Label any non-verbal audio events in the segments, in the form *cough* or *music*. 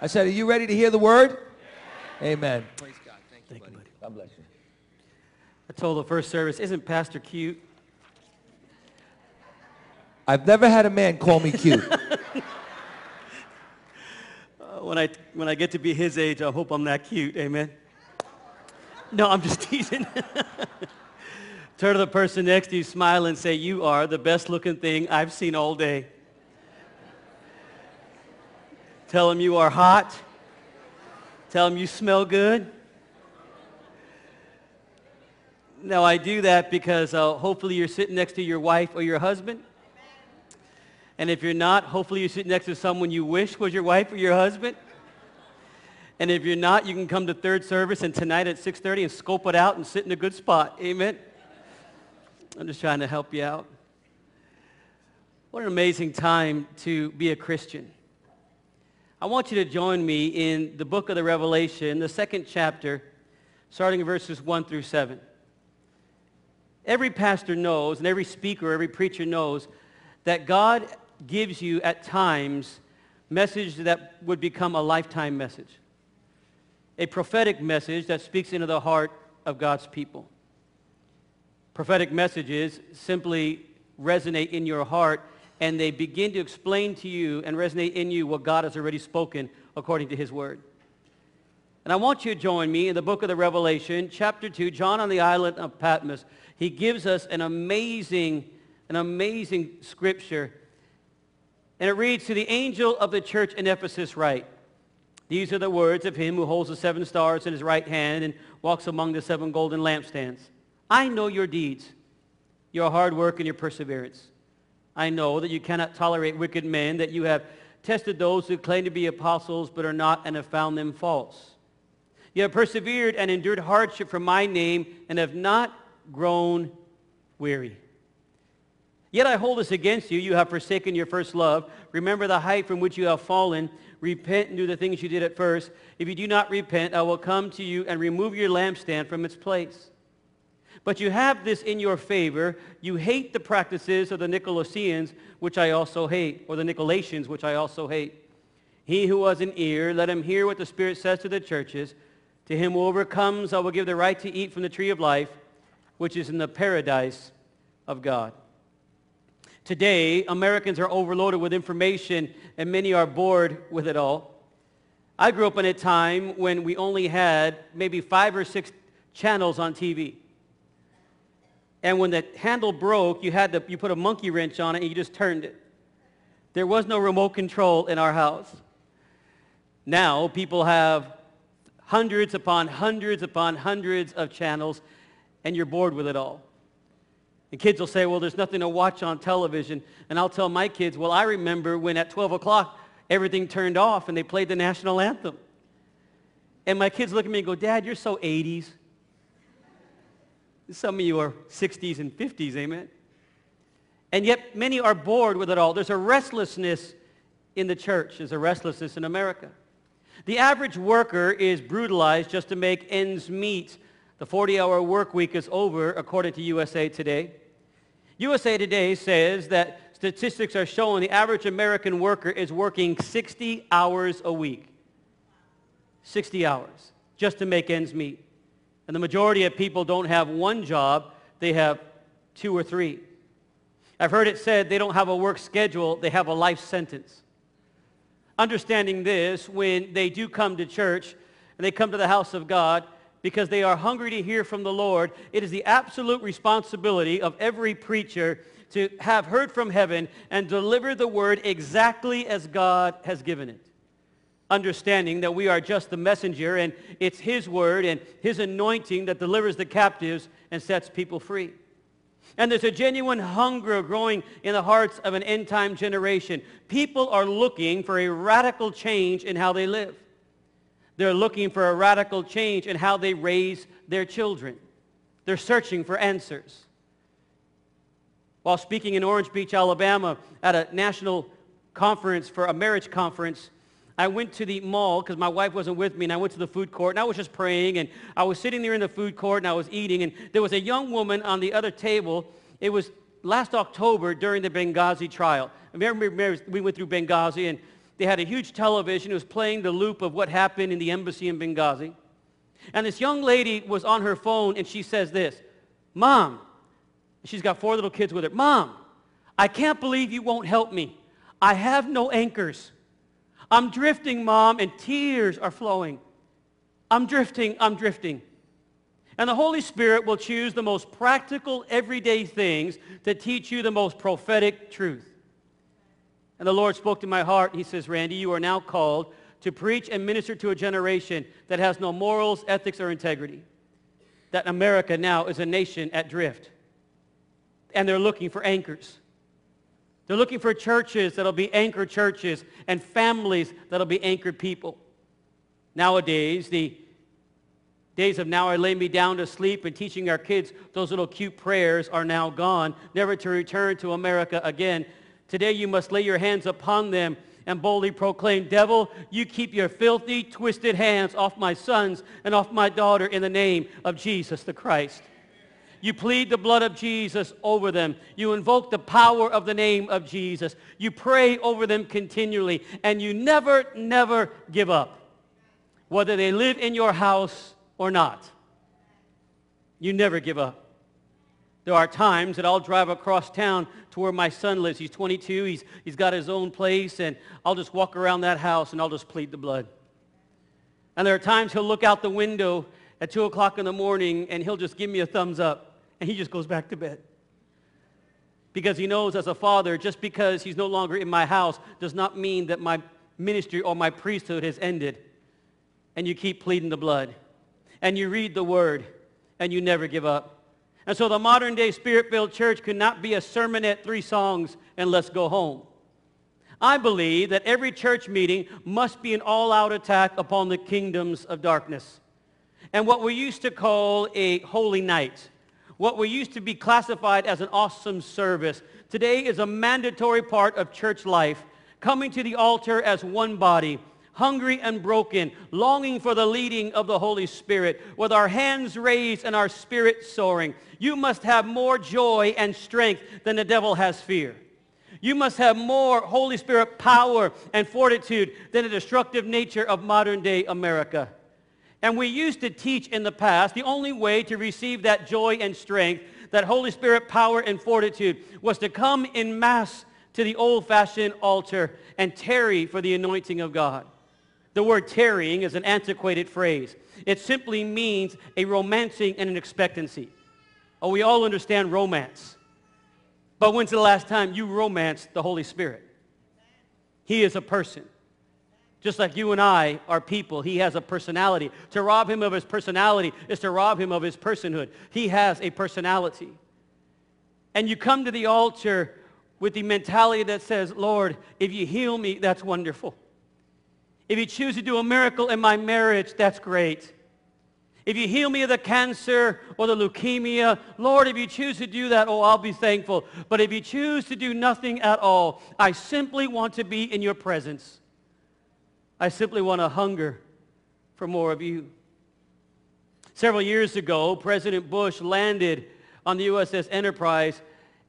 I said, are you ready to hear the word? Amen. Praise God. Thank you, Thank buddy. you, buddy. God bless you. I told the first service, isn't Pastor cute? I've never had a man call me cute. *laughs* Uh, when, I, when I get to be his age, I hope I'm that cute. Amen. No, I'm just *laughs* teasing. *laughs* Turn to the person next to you, smile, and say, you are the best looking thing I've seen all day. Tell him you are hot. Tell him you smell good. Now, I do that because uh, hopefully you're sitting next to your wife or your husband. And if you're not, hopefully you're sitting next to someone you wish was your wife or your husband. And if you're not, you can come to third service and tonight at 6.30 and scope it out and sit in a good spot. Amen. I'm just trying to help you out. What an amazing time to be a Christian. I want you to join me in the book of the Revelation, the second chapter, starting in verses 1 through 7. Every pastor knows, and every speaker, every preacher knows, that God gives you at times message that would become a lifetime message. A prophetic message that speaks into the heart of God's people. Prophetic messages simply resonate in your heart and they begin to explain to you and resonate in you what God has already spoken according to his word. And I want you to join me in the book of the Revelation, chapter 2, John on the island of Patmos. He gives us an amazing, an amazing scripture. And it reads, to the angel of the church in Ephesus write, these are the words of him who holds the seven stars in his right hand and walks among the seven golden lampstands. I know your deeds, your hard work and your perseverance. I know that you cannot tolerate wicked men, that you have tested those who claim to be apostles but are not and have found them false. You have persevered and endured hardship for my name and have not grown weary. Yet I hold this against you. You have forsaken your first love. Remember the height from which you have fallen. Repent and do the things you did at first. If you do not repent, I will come to you and remove your lampstand from its place. But you have this in your favor. You hate the practices of the Nicolaitans, which I also hate, or the Nicolaitans, which I also hate. He who has an ear, let him hear what the Spirit says to the churches. To him who overcomes, I will give the right to eat from the tree of life, which is in the paradise of God. Today, Americans are overloaded with information and many are bored with it all. I grew up in a time when we only had maybe five or six channels on TV. And when the handle broke, you, had to, you put a monkey wrench on it and you just turned it. There was no remote control in our house. Now, people have hundreds upon hundreds upon hundreds of channels, and you're bored with it all. And kids will say, well, there's nothing to watch on television. And I'll tell my kids, well, I remember when at 12 o'clock, everything turned off and they played the national anthem. And my kids look at me and go, Dad, you're so 80s. Some of you are 60s and 50s, amen? And yet many are bored with it all. There's a restlessness in the church. There's a restlessness in America. The average worker is brutalized just to make ends meet. The 40-hour work week is over, according to USA Today. USA Today says that statistics are showing the average American worker is working 60 hours a week. 60 hours just to make ends meet. And the majority of people don't have one job, they have two or three. I've heard it said they don't have a work schedule, they have a life sentence. Understanding this, when they do come to church and they come to the house of God, because they are hungry to hear from the Lord, it is the absolute responsibility of every preacher to have heard from heaven and deliver the word exactly as God has given it. Understanding that we are just the messenger and it's his word and his anointing that delivers the captives and sets people free. And there's a genuine hunger growing in the hearts of an end-time generation. People are looking for a radical change in how they live. They're looking for a radical change in how they raise their children. They're searching for answers. While speaking in Orange Beach, Alabama at a national conference for a marriage conference, I went to the mall because my wife wasn't with me and I went to the food court and I was just praying and I was sitting there in the food court and I was eating and there was a young woman on the other table. It was last October during the Benghazi trial. Remember, we went through Benghazi and they had a huge television. It was playing the loop of what happened in the embassy in Benghazi. And this young lady was on her phone and she says this, Mom, she's got four little kids with her, Mom, I can't believe you won't help me. I have no anchors. I'm drifting, Mom, and tears are flowing. I'm drifting, I'm drifting. And the Holy Spirit will choose the most practical, everyday things to teach you the most prophetic truth. And the Lord spoke to my heart. He says, Randy, you are now called to preach and minister to a generation that has no morals, ethics, or integrity. That America now is a nation at drift. And they're looking for anchors. They're looking for churches that'll be anchor churches and families that'll be anchored people. Nowadays, the days of now I lay me down to sleep and teaching our kids those little cute prayers are now gone, never to return to America again. Today you must lay your hands upon them and boldly proclaim, Devil, you keep your filthy, twisted hands off my sons and off my daughter in the name of Jesus the Christ. You plead the blood of Jesus over them. You invoke the power of the name of Jesus. You pray over them continually. And you never, never give up, whether they live in your house or not. You never give up. There are times that I'll drive across town to where my son lives. He's 22. He's, he's got his own place. And I'll just walk around that house and I'll just plead the blood. And there are times he'll look out the window at 2 o'clock in the morning and he'll just give me a thumbs up and he just goes back to bed. Because he knows as a father, just because he's no longer in my house does not mean that my ministry or my priesthood has ended. And you keep pleading the blood. And you read the word. And you never give up. And so the modern day spirit-filled church could not be a sermonette, three songs, and let's go home. I believe that every church meeting must be an all-out attack upon the kingdoms of darkness. And what we used to call a holy night what we used to be classified as an awesome service today is a mandatory part of church life, coming to the altar as one body, hungry and broken, longing for the leading of the Holy Spirit, with our hands raised and our spirit soaring. You must have more joy and strength than the devil has fear. You must have more Holy Spirit power and fortitude than the destructive nature of modern day America. And we used to teach in the past the only way to receive that joy and strength, that Holy Spirit power and fortitude, was to come in mass to the old-fashioned altar and tarry for the anointing of God. The word tarrying is an antiquated phrase. It simply means a romancing and an expectancy. Oh, we all understand romance. But when's the last time you romanced the Holy Spirit? He is a person. Just like you and I are people, he has a personality. To rob him of his personality is to rob him of his personhood. He has a personality. And you come to the altar with the mentality that says, Lord, if you heal me, that's wonderful. If you choose to do a miracle in my marriage, that's great. If you heal me of the cancer or the leukemia, Lord, if you choose to do that, oh, I'll be thankful. But if you choose to do nothing at all, I simply want to be in your presence. I simply want to hunger for more of you. Several years ago, President Bush landed on the USS Enterprise,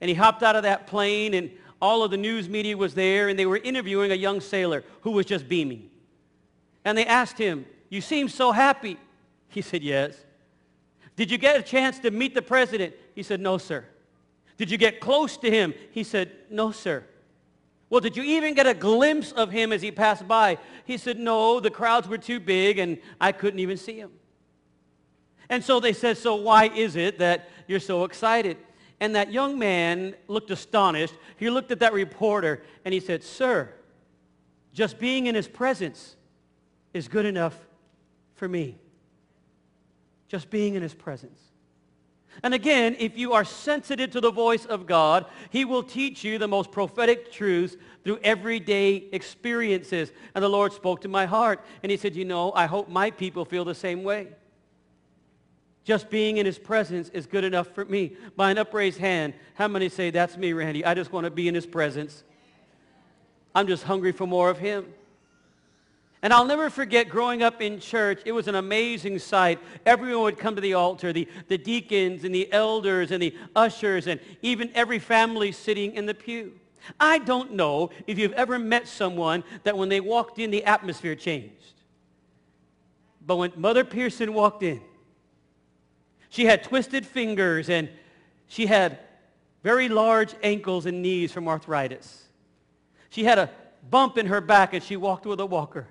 and he hopped out of that plane, and all of the news media was there, and they were interviewing a young sailor who was just beaming. And they asked him, you seem so happy. He said, yes. Did you get a chance to meet the president? He said, no, sir. Did you get close to him? He said, no, sir. Well, did you even get a glimpse of him as he passed by? He said, no, the crowds were too big and I couldn't even see him. And so they said, so why is it that you're so excited? And that young man looked astonished. He looked at that reporter and he said, sir, just being in his presence is good enough for me. Just being in his presence. And again, if you are sensitive to the voice of God, he will teach you the most prophetic truths through everyday experiences. And the Lord spoke to my heart, and he said, you know, I hope my people feel the same way. Just being in his presence is good enough for me. By an upraised hand, how many say, that's me, Randy. I just want to be in his presence. I'm just hungry for more of him. And I'll never forget growing up in church, it was an amazing sight. Everyone would come to the altar, the, the deacons and the elders and the ushers and even every family sitting in the pew. I don't know if you've ever met someone that when they walked in, the atmosphere changed. But when Mother Pearson walked in, she had twisted fingers and she had very large ankles and knees from arthritis. She had a bump in her back and she walked with a walker.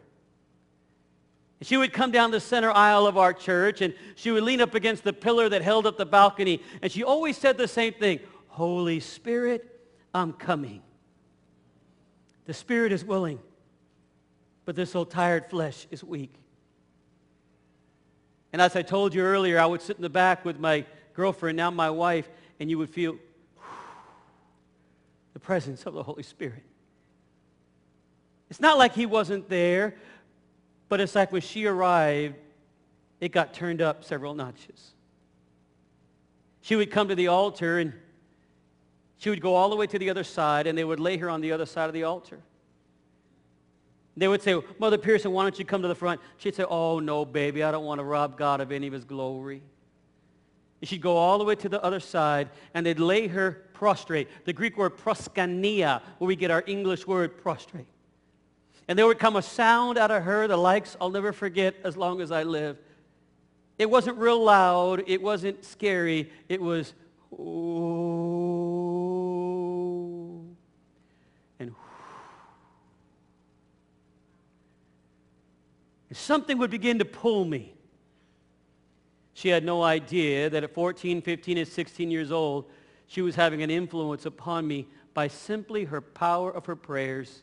She would come down the center aisle of our church and she would lean up against the pillar that held up the balcony and she always said the same thing, Holy Spirit, I'm coming. The spirit is willing, but this old tired flesh is weak. And as I told you earlier, I would sit in the back with my girlfriend, now my wife, and you would feel the presence of the Holy Spirit. It's not like he wasn't there, but it's like when she arrived, it got turned up several notches. She would come to the altar and she would go all the way to the other side and they would lay her on the other side of the altar. They would say, Mother Pearson, why don't you come to the front? She'd say, oh, no, baby, I don't want to rob God of any of his glory. And she'd go all the way to the other side, and they'd lay her prostrate. The Greek word proskuneo, where we get our English word prostrate. And there would come a sound out of her, the likes I'll never forget as long as I live. It wasn't real loud. It wasn't scary. It was, ooh, and and something would begin to pull me. She had no idea that at 14, 15, and 16 years old, she was having an influence upon me by simply her power of her prayers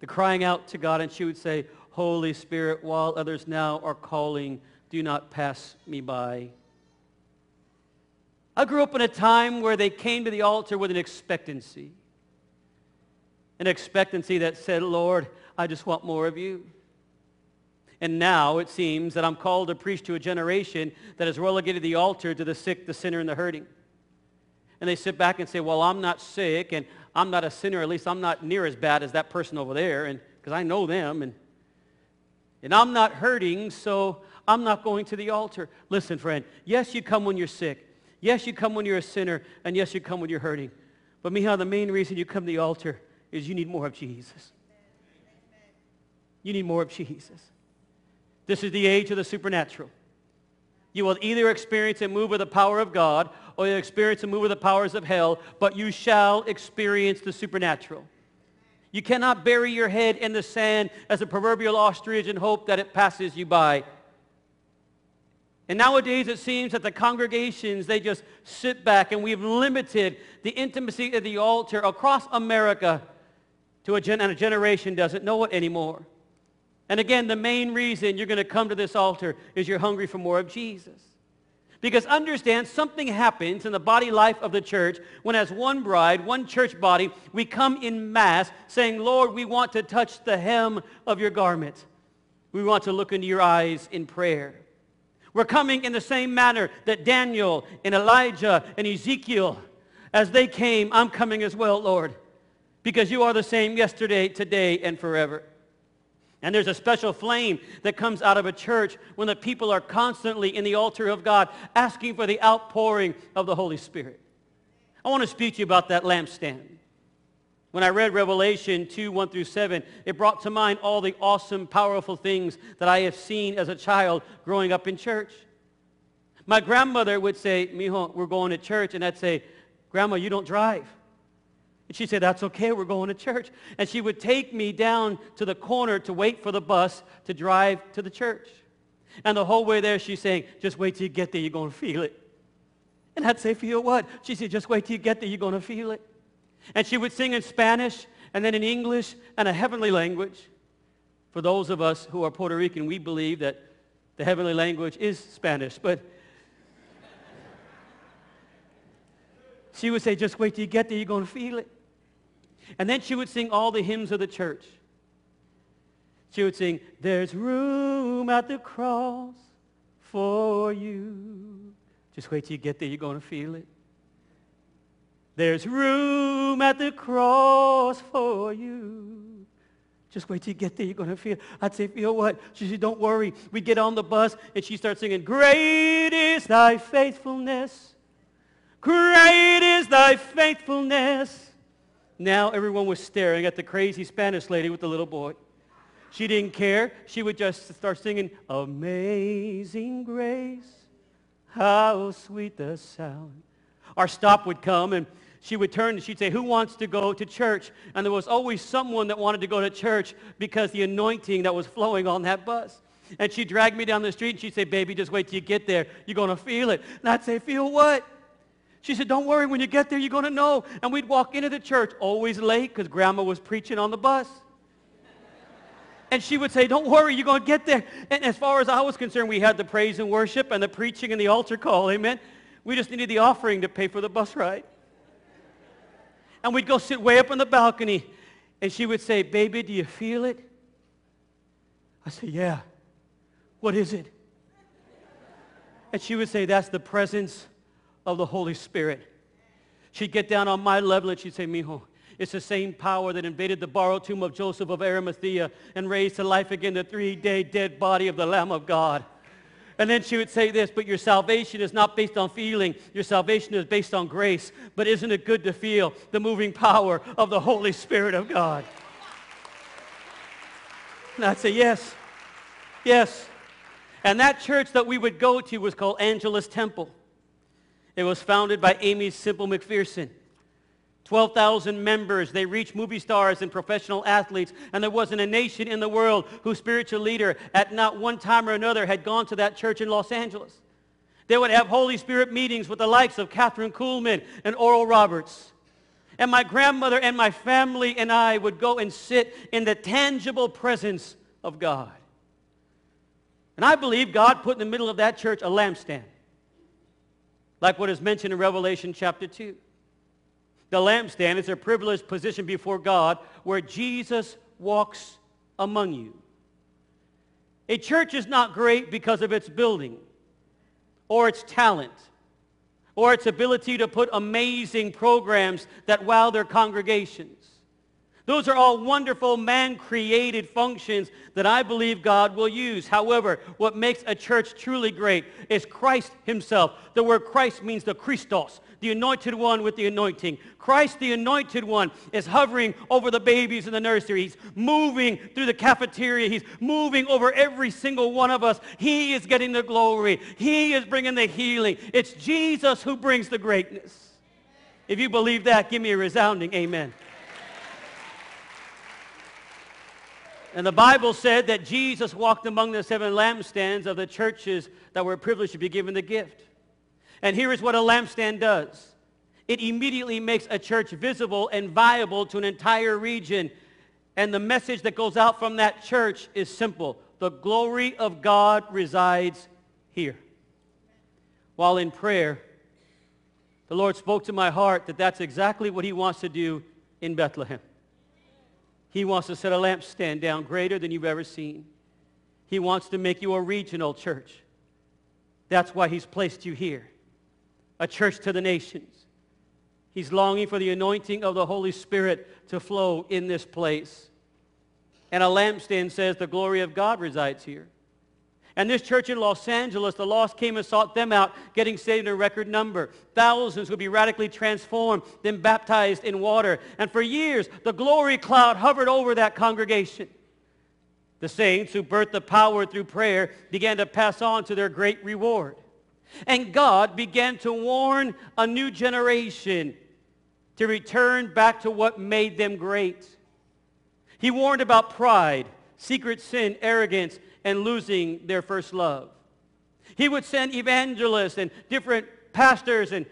the crying out to God, and she would say, Holy Spirit, while others now are calling, do not pass me by. I grew up in a time where they came to the altar with an expectancy. An expectancy that said, Lord, I just want more of you. And now it seems that I'm called to preach to a generation that has relegated the altar to the sick, the sinner, and the hurting. And they sit back and say, well, I'm not sick, and I'm not a sinner. At least I'm not near as bad as that person over there, and because I know them, and and I'm not hurting, so I'm not going to the altar. Listen, friend. Yes, you come when you're sick. Yes, you come when you're a sinner, and yes, you come when you're hurting. But Mihal, the main reason you come to the altar is you need more of Jesus. You need more of Jesus. This is the age of the supernatural. You will either experience a move of the power of God or you'll experience a move of the powers of hell, but you shall experience the supernatural. You cannot bury your head in the sand as a proverbial ostrich and hope that it passes you by. And nowadays it seems that the congregations, they just sit back and we've limited the intimacy of the altar across America to a, gen- and a generation doesn't know it anymore. And again, the main reason you're going to come to this altar is you're hungry for more of Jesus. Because understand, something happens in the body life of the church when as one bride, one church body, we come in mass saying, Lord, we want to touch the hem of your garment. We want to look into your eyes in prayer. We're coming in the same manner that Daniel and Elijah and Ezekiel, as they came, I'm coming as well, Lord, because you are the same yesterday, today, and forever. And there's a special flame that comes out of a church when the people are constantly in the altar of God asking for the outpouring of the Holy Spirit. I want to speak to you about that lampstand. When I read Revelation 2, 1 through 7, it brought to mind all the awesome, powerful things that I have seen as a child growing up in church. My grandmother would say, Mijo, we're going to church. And I'd say, Grandma, you don't drive. And she said, that's okay, we're going to church. And she would take me down to the corner to wait for the bus to drive to the church. And the whole way there, she's saying, just wait till you get there, you're going to feel it. And I'd say, feel what? She said, just wait till you get there, you're going to feel it. And she would sing in Spanish, and then in English, and a heavenly language. For those of us who are Puerto Rican, we believe that the heavenly language is Spanish. But she would say, just wait till you get there, you're going to feel it. And then she would sing all the hymns of the church. She would sing, there's room at the cross for you. Just wait till you get there, you're going to feel it. There's room at the cross for you. Just wait till you get there, you're going to feel. It. I'd say, feel what? She said, don't worry. We get on the bus, and she starts singing, Great is thy faithfulness. Great is thy faithfulness. Now everyone was staring at the crazy Spanish lady with the little boy. She didn't care. She would just start singing, Amazing Grace, how sweet the sound. Our stop would come and she would turn and she'd say, who wants to go to church? And there was always someone that wanted to go to church because the anointing that was flowing on that bus. And she'd drag me down the street and she'd say, baby, just wait till you get there. You're going to feel it. And I'd say, feel what? She said, don't worry, when you get there, you're going to know. And we'd walk into the church, always late because grandma was preaching on the bus. And she would say, don't worry, you're going to get there. And as far as I was concerned, we had the praise and worship and the preaching and the altar call. Amen. We just needed the offering to pay for the bus ride. And we'd go sit way up on the balcony. And she would say, baby, do you feel it? I said, yeah. What is it? And she would say, that's the presence of the Holy Spirit. She'd get down on my level and she'd say, Mijo, it's the same power that invaded the borrowed tomb of Joseph of Arimathea and raised to life again the three-day dead body of the Lamb of God. And then she would say this, but your salvation is not based on feeling. Your salvation is based on grace. But isn't it good to feel the moving power of the Holy Spirit of God? And I'd say, yes, yes. And that church that we would go to was called Angelus Temple. It was founded by Aimee Semple McPherson. 12,000 members. They reached movie stars and professional athletes. And there wasn't a nation in the world whose spiritual leader at not one time or another had gone to that church in Los Angeles. They would have Holy Spirit meetings with the likes of Kathryn Kuhlman and Oral Roberts. And my grandmother and my family and I would go and sit in the tangible presence of God. And I believe God put in the middle of that church a lampstand, like what is mentioned in Revelation chapter 2. The lampstand is a privileged position before God where Jesus walks among you. A church is not great because of its building or its talent or its ability to put amazing programs that wow their congregations. Those are all wonderful man-created functions that I believe God will use. However, what makes a church truly great is Christ himself. The word Christ means the Christos, the anointed one with the anointing. Christ, the anointed one, is hovering over the babies in the nursery. He's moving through the cafeteria. He's moving over every single one of us. He is getting the glory. He is bringing the healing. It's Jesus who brings the greatness. If you believe that, give me a resounding amen. And the Bible said that Jesus walked among the seven lampstands of the churches that were privileged to be given the gift. And here is what a lampstand does. It immediately makes a church visible and viable to an entire region. And the message that goes out from that church is simple. The glory of God resides here. While in prayer, the Lord spoke to my heart that that's exactly what he wants to do in Bethlehem. He wants to set a lampstand down greater than you've ever seen. He wants to make you a regional church. That's why he's placed you here a church to the nations. He's longing for the anointing of the Holy Spirit to flow in this place. And a lampstand says the glory of God resides here. And this church in Los Angeles, the lost came and sought them out, getting saved in a record number. Thousands would be radically transformed, then baptized in water. And for years, the glory cloud hovered over that congregation. The saints who birthed the power through prayer began to pass on to their great reward. And God began to warn a new generation to return back to what made them great. He warned about pride, secret sin, arrogance, and losing their first love. He would send evangelists and different pastors and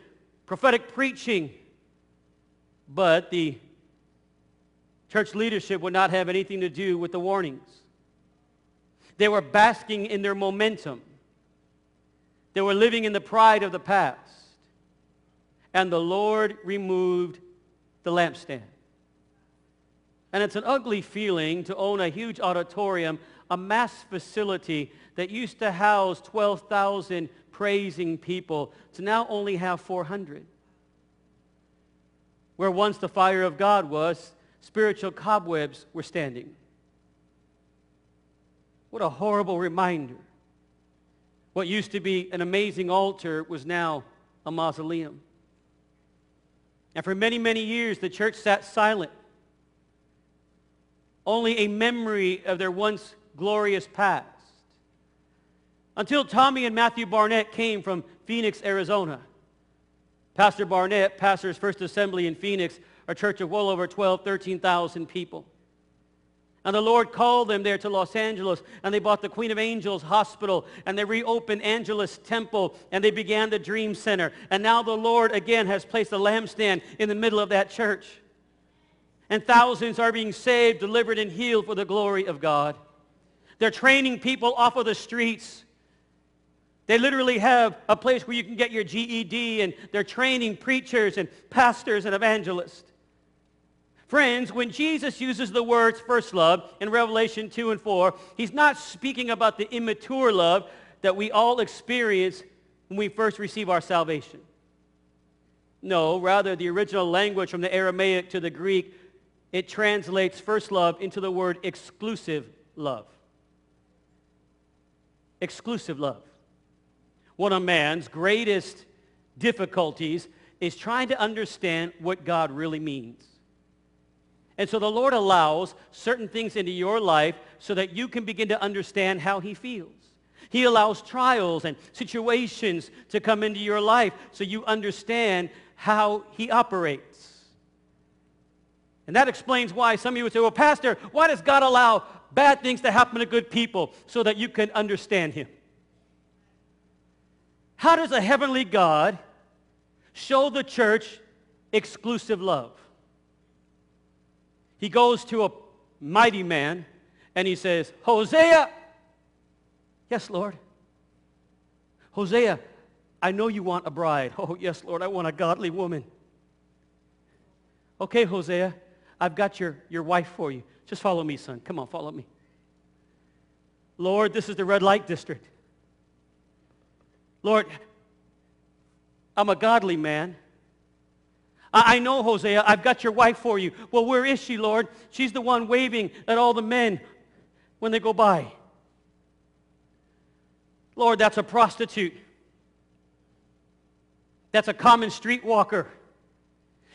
prophetic preaching, but the church leadership would not have anything to do with the warnings. They were basking in their momentum. They were living in the pride of the past. And the Lord removed the lampstand. And it's an ugly feeling to own a huge auditorium, a mass facility that used to house 12,000 praising people to now only have 400. Where once the fire of God was, spiritual cobwebs were standing. What a horrible reminder what used to be an amazing altar was now a mausoleum. And for many, many years, the church sat silent. Only a memory of their once glorious past. Until Tommy and Matthew Barnett came from Phoenix, Arizona. Pastor Barnett pastors First Assembly in Phoenix, a church of well over 12, 13,000 people. And the Lord called them there to Los Angeles, and they bought the Queen of Angels Hospital, and they reopened Angelus Temple, and they began the Dream Center. And now the Lord again has placed a lampstand in the middle of that church. And thousands are being saved, delivered, and healed for the glory of God. They're training people off of the streets. They literally have a place where you can get your GED, and they're training preachers and pastors and evangelists. Friends, when Jesus uses the words first love in Revelation 2 and 4, he's not speaking about the immature love that we all experience when we first receive our salvation. No, rather the original language from the Aramaic to the Greek, it translates first love into the word exclusive love. Exclusive love. One of man's greatest difficulties is trying to understand what God really means. And so the Lord allows certain things into your life so that you can begin to understand how he feels. He allows trials and situations to come into your life so you understand how he operates. And that explains why some of you would say, well, Pastor, why does God allow bad things to happen to good people so that you can understand him? How does a heavenly God show the church exclusive love? he goes to a mighty man and he says, Hosea. Yes, Lord. Hosea, I know you want a bride. Oh, yes, Lord, I want a godly woman. Okay, Hosea, I've got your, your wife for you. Just follow me, son. Come on, follow me. Lord, this is the red light district. Lord, I'm a godly man. I know, Hosea, I've got your wife for you. Well, where is she, Lord? She's the one waving at all the men when they go by. Lord, that's a prostitute. That's a common streetwalker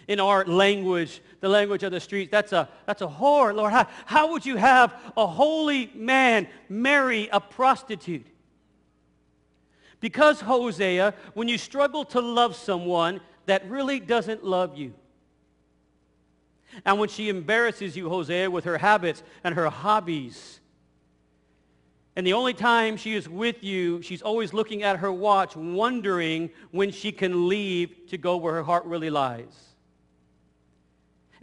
in our language, the language of the streets. That's a, that's a whore, Lord. How, how would you have a holy man marry a prostitute? Because, Hosea, when you struggle to love someone, that really doesn't love you. And when she embarrasses you, Hosea, with her habits and her hobbies, and the only time she is with you, she's always looking at her watch, wondering when she can leave to go where her heart really lies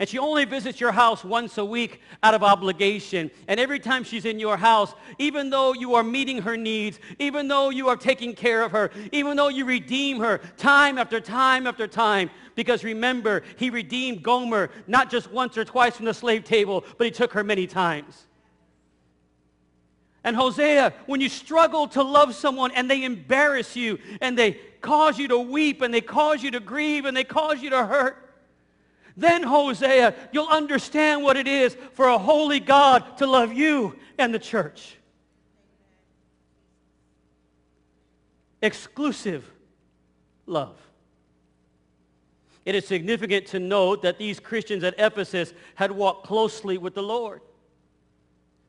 and she only visits your house once a week out of obligation. And every time she's in your house, even though you are meeting her needs, even though you are taking care of her, even though you redeem her time after time after time, because remember, he redeemed Gomer not just once or twice from the slave table, but he took her many times. And Hosea, when you struggle to love someone and they embarrass you and they cause you to weep and they cause you to grieve and they cause you to hurt, then, Hosea, you'll understand what it is for a holy God to love you and the church. Exclusive love. It is significant to note that these Christians at Ephesus had walked closely with the Lord.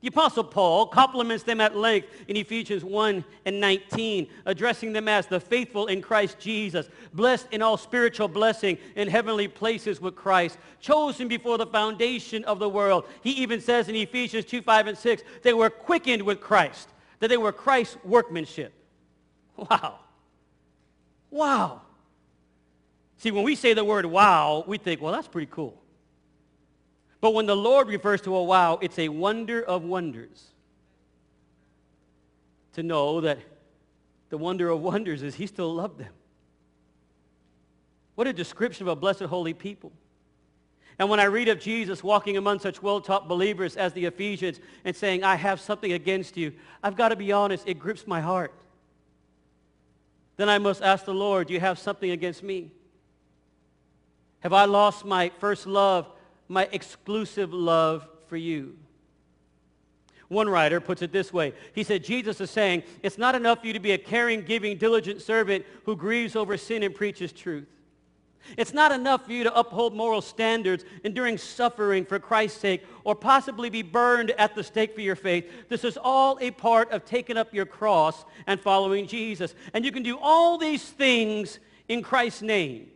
The Apostle Paul compliments them at length in Ephesians 1 and 19, addressing them as the faithful in Christ Jesus, blessed in all spiritual blessing in heavenly places with Christ, chosen before the foundation of the world. He even says in Ephesians 2, 5, and 6, they were quickened with Christ, that they were Christ's workmanship. Wow. Wow. See, when we say the word wow, we think, well, that's pretty cool. But when the Lord refers to a wow, it's a wonder of wonders. To know that the wonder of wonders is he still loved them. What a description of a blessed holy people. And when I read of Jesus walking among such well-taught believers as the Ephesians and saying, I have something against you, I've got to be honest, it grips my heart. Then I must ask the Lord, do you have something against me? Have I lost my first love my exclusive love for you. One writer puts it this way. He said, Jesus is saying, it's not enough for you to be a caring, giving, diligent servant who grieves over sin and preaches truth. It's not enough for you to uphold moral standards, enduring suffering for Christ's sake, or possibly be burned at the stake for your faith. This is all a part of taking up your cross and following Jesus. And you can do all these things in Christ's name.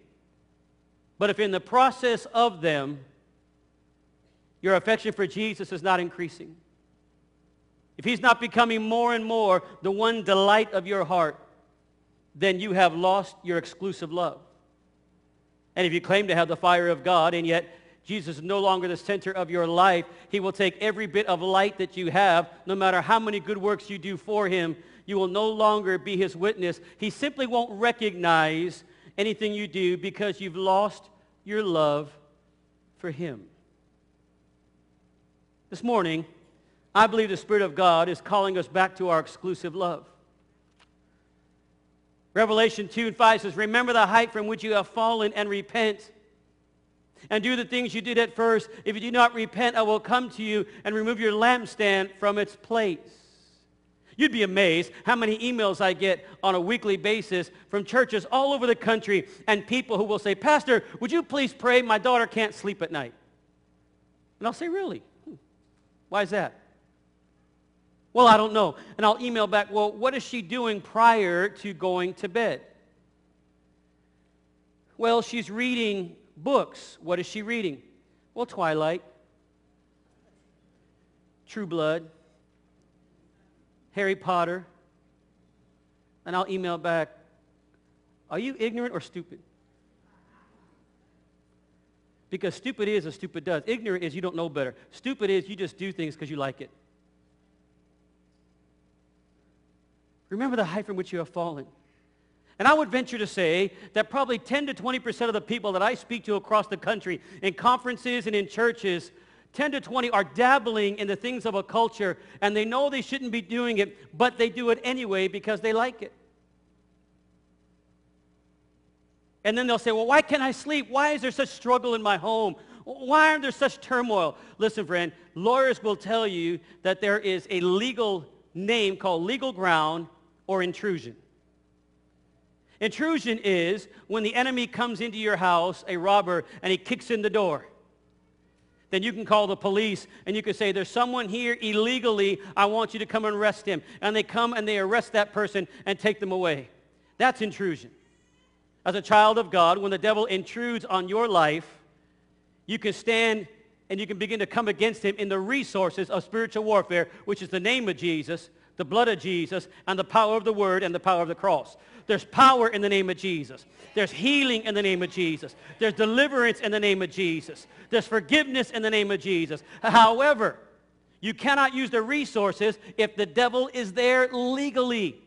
But if in the process of them, your affection for Jesus is not increasing, if he's not becoming more and more the one delight of your heart, then you have lost your exclusive love. And if you claim to have the fire of God and yet Jesus is no longer the center of your life, he will take every bit of light that you have, no matter how many good works you do for him, you will no longer be his witness. He simply won't recognize anything you do because you've lost your love for him. This morning, I believe the Spirit of God is calling us back to our exclusive love. Revelation 2 and 5 says, Remember the height from which you have fallen and repent. And do the things you did at first. If you do not repent, I will come to you and remove your lampstand from its place. You'd be amazed how many emails I get on a weekly basis from churches all over the country and people who will say, Pastor, would you please pray? My daughter can't sleep at night. And I'll say, really? Why is that? Well, I don't know. And I'll email back, well, what is she doing prior to going to bed? Well, she's reading books. What is she reading? Well, Twilight, True Blood, Harry Potter. And I'll email back, are you ignorant or stupid? Because stupid is as stupid does. Ignorant is you don't know better. Stupid is you just do things because you like it. Remember the height from which you have fallen. And I would venture to say that probably 10 to 20% of the people that I speak to across the country in conferences and in churches, 10 to 20 are dabbling in the things of a culture and they know they shouldn't be doing it, but they do it anyway because they like it. And then they'll say, well, why can't I sleep? Why is there such struggle in my home? Why are there such turmoil? Listen, friend, lawyers will tell you that there is a legal name called legal ground or intrusion. Intrusion is when the enemy comes into your house, a robber, and he kicks in the door. Then you can call the police and you can say, there's someone here illegally. I want you to come and arrest him. And they come and they arrest that person and take them away. That's intrusion. As a child of God, when the devil intrudes on your life, you can stand and you can begin to come against him in the resources of spiritual warfare, which is the name of Jesus, the blood of Jesus, and the power of the word and the power of the cross. There's power in the name of Jesus. There's healing in the name of Jesus. There's deliverance in the name of Jesus. There's forgiveness in the name of Jesus. However, you cannot use the resources if the devil is there legally.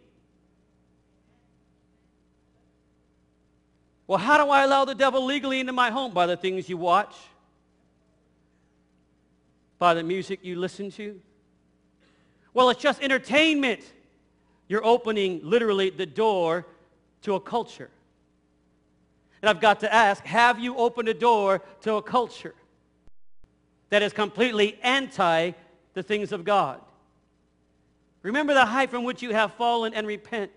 Well, how do I allow the devil legally into my home? By the things you watch, by the music you listen to, well, it's just entertainment. You're opening literally the door to a culture. And I've got to ask, have you opened a door to a culture that is completely anti the things of God? Remember the height from which you have fallen and repent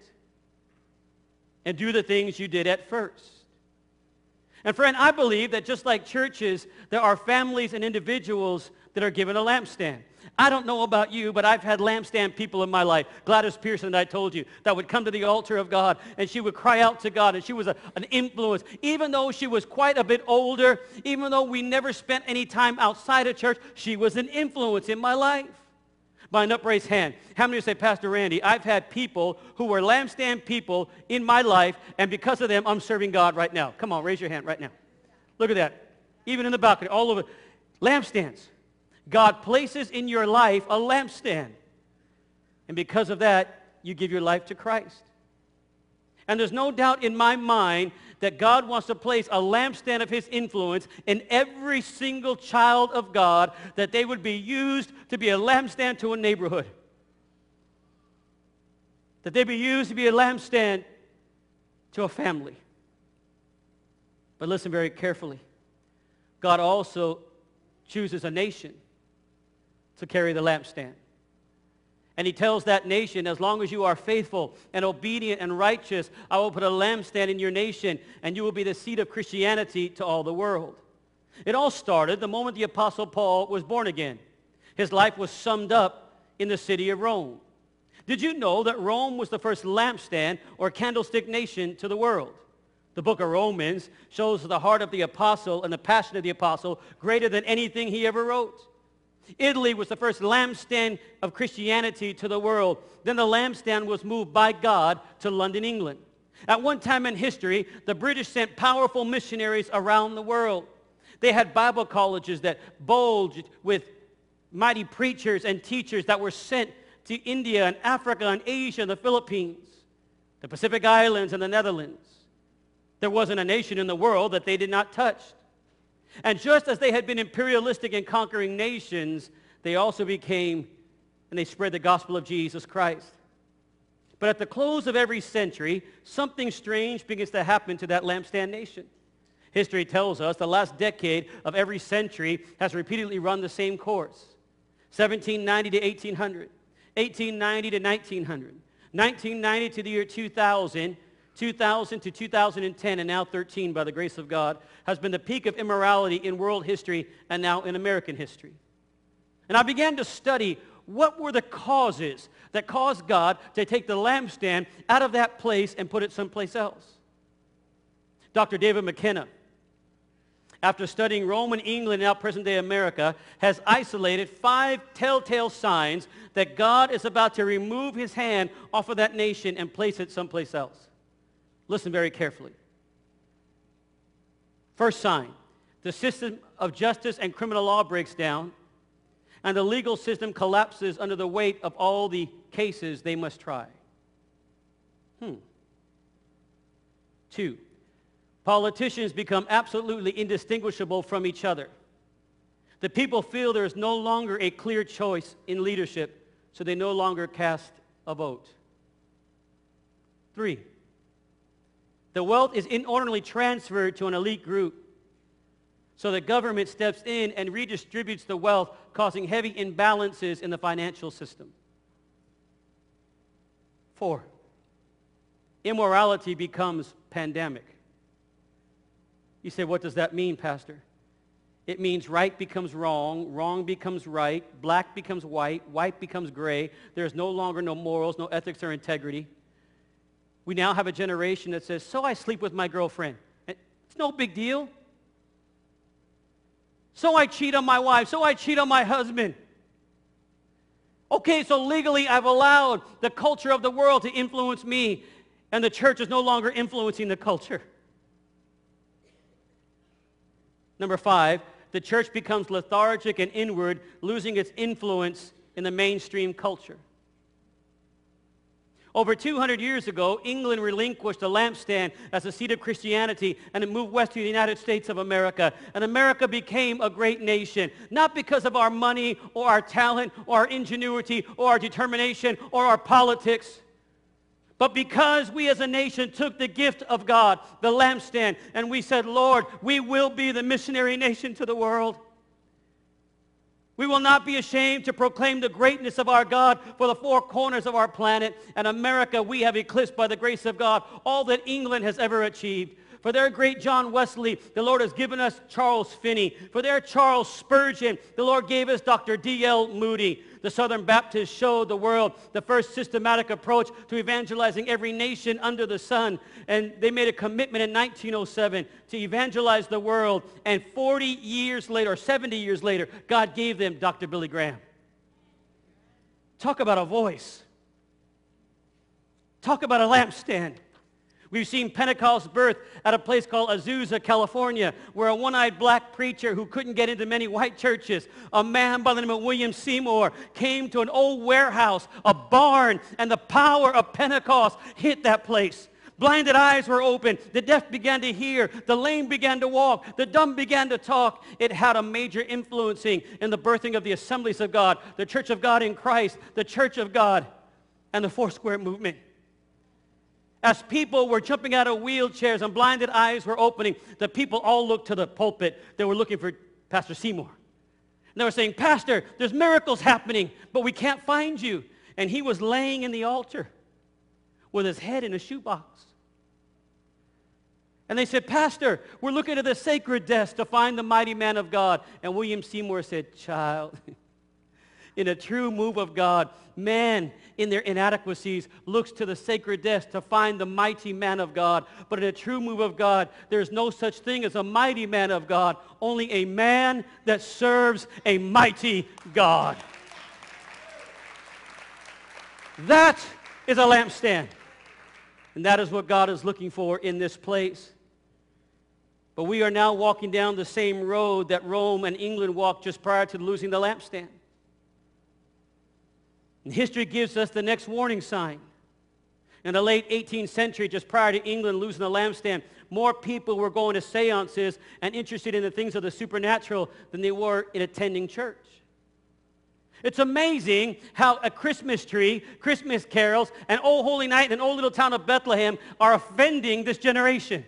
and do the things you did at first. And friend, I believe that just like churches, there are families and individuals that are given a lampstand. I don't know about you, but I've had lampstand people in my life. Gladys Pearson, I told you, that would come to the altar of God and she would cry out to God and she was a, an influence. Even though she was quite a bit older, even though we never spent any time outside of church, she was an influence in my life. By an upraised hand. How many of you say, Pastor Randy, I've had people who were lampstand people in my life and because of them, I'm serving God right now. Come on, raise your hand right now. Look at that. Even in the balcony, all over. Lampstands. God places in your life a lampstand. And because of that, you give your life to Christ. And there's no doubt in my mind that God wants to place a lampstand of his influence in every single child of God, that they would be used to be a lampstand to a neighborhood. That they be used to be a lampstand to a family. But listen very carefully. God also chooses a nation to carry the lampstand. And he tells that nation, as long as you are faithful and obedient and righteous, I will put a lampstand in your nation, and you will be the seed of Christianity to all the world. It all started the moment the Apostle Paul was born again. His life was summed up in the city of Rome. Did you know that Rome was the first lampstand or candlestick nation to the world? The book of Romans shows the heart of the apostle and the passion of the apostle greater than anything he ever wrote. Italy was the first lampstand of Christianity to the world. Then the lampstand was moved by God to London, England. At one time in history, the British sent powerful missionaries around the world. They had Bible colleges that bulged with mighty preachers and teachers that were sent to India and Africa and Asia and the Philippines, the Pacific Islands and the Netherlands. There wasn't a nation in the world that they did not touch. And just as they had been imperialistic and conquering nations, they also became and they spread the gospel of Jesus Christ. But at the close of every century, something strange begins to happen to that lampstand nation. History tells us the last decade of every century has repeatedly run the same course. 1790 to 1800, 1890 to 1900, 1990 to the year 2000, 2000 to 2010, and now 13 by the grace of God, has been the peak of immorality in world history and now in American history. And I began to study what were the causes that caused God to take the lampstand out of that place and put it someplace else. Dr. David McKenna, after studying Rome and England and now present-day America, has isolated five telltale signs that God is about to remove his hand off of that nation and place it someplace else. Listen very carefully. First sign, the system of justice and criminal law breaks down, and the legal system collapses under the weight of all the cases they must try. Hmm. Two, politicians become absolutely indistinguishable from each other. The people feel there is no longer a clear choice in leadership, so they no longer cast a vote. Three, the wealth is inordinately transferred to an elite group. So the government steps in and redistributes the wealth, causing heavy imbalances in the financial system. Four, immorality becomes pandemic. You say, what does that mean, Pastor? It means right becomes wrong, wrong becomes right, black becomes white, white becomes gray. There's no longer no morals, no ethics or integrity. We now have a generation that says, so I sleep with my girlfriend. Eh, it's no big deal. So I cheat on my wife. So I cheat on my husband. Okay, so legally I've allowed the culture of the world to influence me, and the church is no longer influencing the culture. Number five, the church becomes lethargic and inward, losing its influence in the mainstream culture. Over 200 years ago, England relinquished the lampstand as a seat of Christianity and it moved west to the United States of America. And America became a great nation, not because of our money or our talent or our ingenuity or our determination or our politics, but because we as a nation took the gift of God, the lampstand, and we said, Lord, we will be the missionary nation to the world. We will not be ashamed to proclaim the greatness of our God for the four corners of our planet. And America, we have eclipsed by the grace of God all that England has ever achieved. For their great John Wesley, the Lord has given us Charles Finney. For their Charles Spurgeon, the Lord gave us Dr. D.L. Moody. The Southern Baptists showed the world the first systematic approach to evangelizing every nation under the sun. And they made a commitment in 1907 to evangelize the world. And 40 years later, or 70 years later, God gave them Dr. Billy Graham. Talk about a voice. Talk about a lampstand. We've seen Pentecost birth at a place called Azusa, California, where a one-eyed black preacher who couldn't get into many white churches, a man by the name of William Seymour, came to an old warehouse, a barn, and the power of Pentecost hit that place. Blinded eyes were opened. The deaf began to hear. The lame began to walk. The dumb began to talk. It had a major influencing in the birthing of the assemblies of God, the church of God in Christ, the church of God, and the Foursquare movement. As people were jumping out of wheelchairs and blinded eyes were opening, the people all looked to the pulpit. They were looking for Pastor Seymour. And they were saying, Pastor, there's miracles happening, but we can't find you. And he was laying in the altar with his head in a shoebox. And they said, Pastor, we're looking at the sacred desk to find the mighty man of God. And William Seymour said, Child, in a true move of God, man in their inadequacies looks to the sacred desk to find the mighty man of God. But in a true move of God, there's no such thing as a mighty man of God, only a man that serves a mighty God. That is a lampstand. And that is what God is looking for in this place. But we are now walking down the same road that Rome and England walked just prior to losing the lampstand. And history gives us the next warning sign. In the late 18th century, just prior to England losing the lampstand, more people were going to seances and interested in the things of the supernatural than they were in attending church. It's amazing how a Christmas tree, Christmas carols, and Old Holy Night in an old little town of Bethlehem are offending this generation.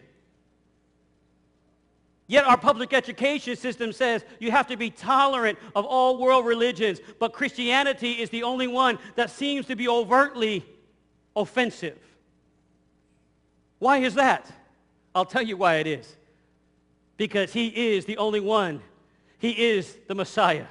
Yet our public education system says you have to be tolerant of all world religions, but Christianity is the only one that seems to be overtly offensive. Why is that? I'll tell you why it is. Because he is the only one. He is the Messiah.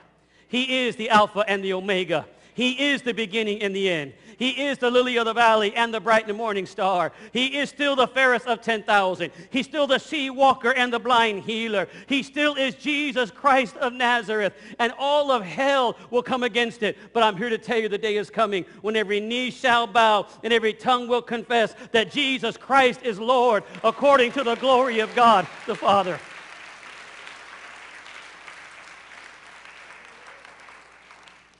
He is the Alpha and the Omega. He is the beginning and the end. He is the lily of the valley and the bright and morning star. He is still the fairest of 10,000. He's still the sea walker and the blind healer. He still is Jesus Christ of Nazareth. And all of hell will come against it. But I'm here to tell you the day is coming when every knee shall bow and every tongue will confess that Jesus Christ is Lord according to the glory of God the Father.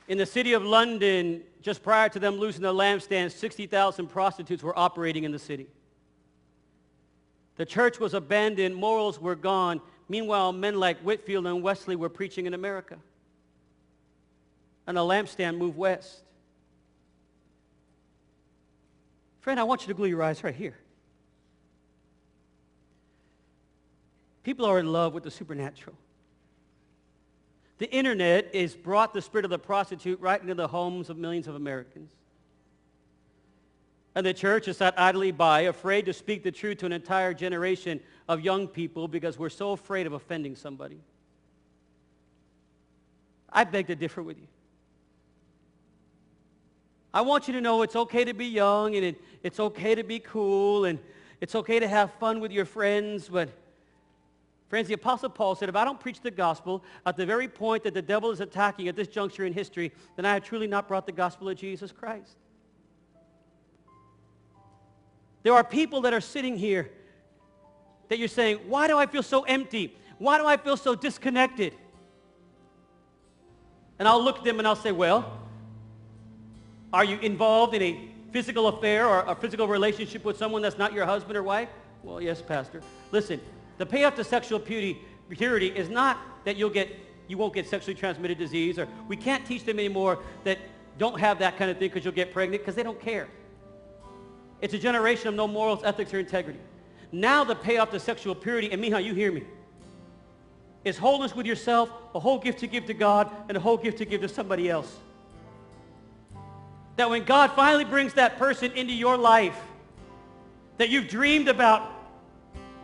In the city of London, just prior to them losing the lampstand, 60,000 prostitutes were operating in the city. The church was abandoned, morals were gone. Meanwhile, men like Whitefield and Wesley were preaching in America. And the lampstand moved west. Friend, I want you to glue your eyes right here. People are in love with the supernatural. The internet has brought the spirit of the prostitute right into the homes of millions of Americans. And the church has sat idly by, afraid to speak the truth to an entire generation of young people because we're so afraid of offending somebody. I beg to differ with you. I want you to know it's okay to be young and it, it's okay to be cool and it's okay to have fun with your friends, but Friends, the Apostle Paul said, if I don't preach the gospel at the very point that the devil is attacking at this juncture in history, then I have truly not brought the gospel of Jesus Christ. There are people that are sitting here that you're saying, why do I feel so empty? Why do I feel so disconnected? And I'll look at them and I'll say, well, are you involved in a physical affair or a physical relationship with someone that's not your husband or wife? Well, yes, Pastor. Listen, the payoff to sexual purity, is not that you'll get, you won't get sexually transmitted disease, or we can't teach them anymore that don't have that kind of thing because you'll get pregnant because they don't care. It's a generation of no morals, ethics, or integrity. Now the payoff to sexual purity, and Mija, you hear me, is wholeness with yourself, a whole gift to give to God, and a whole gift to give to somebody else. That when God finally brings that person into your life that you've dreamed about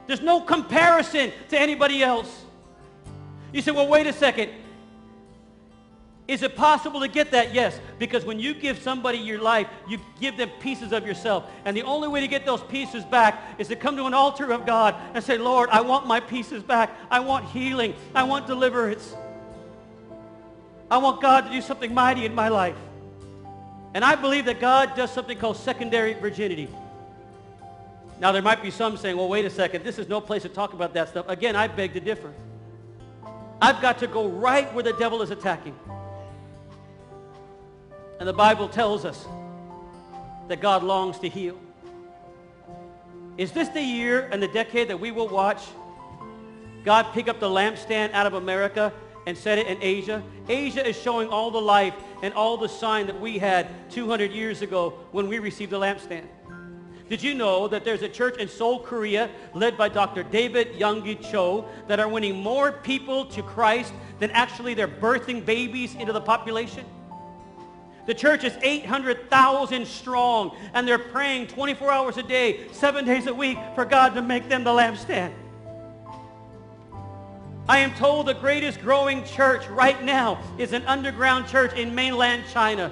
there's no comparison to anybody else. You say, well, wait a second. Is it possible to get that? Yes, because when you give somebody your life, you give them pieces of yourself. And the only way to get those pieces back is to come to an altar of God and say, Lord, I want my pieces back. I want healing. I want deliverance. I want God to do something mighty in my life. And I believe that God does something called secondary virginity. Now, there might be some saying, well, wait a second, this is no place to talk about that stuff. Again, I beg to differ. I've got to go right where the devil is attacking. And the Bible tells us that God longs to heal. Is this the year and the decade that we will watch God pick up the lampstand out of America and set it in Asia? Asia is showing all the life and all the sign that we had 200 years ago when we received the lampstand. Did you know that there's a church in Seoul, Korea, led by Dr. David Yonggi Cho, that are winning more people to Christ than actually they're birthing babies into the population? The church is 800,000 strong, and they're praying 24 hours a day, seven days a week for God to make them the lampstand. I am told the greatest growing church right now is an underground church in mainland China.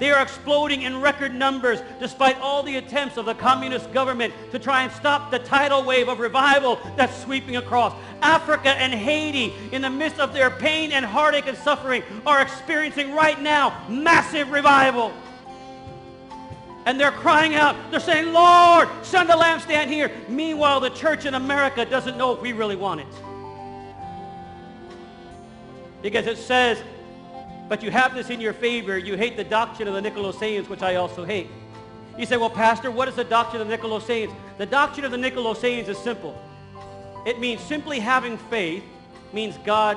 They are exploding in record numbers despite all the attempts of the communist government to try and stop the tidal wave of revival that's sweeping across. Africa and Haiti, in the midst of their pain and heartache and suffering, are experiencing right now massive revival. And they're crying out, they're saying, Lord, send the lampstand here. Meanwhile, the church in America doesn't know if we really want it. Because it says, but you have this in your favor. You hate the doctrine of the Nicolaitans, which I also hate. You say, well, Pastor, what is the doctrine of the Nicolaitans? The doctrine of the Nicolaitans is simple. It means simply having faith means God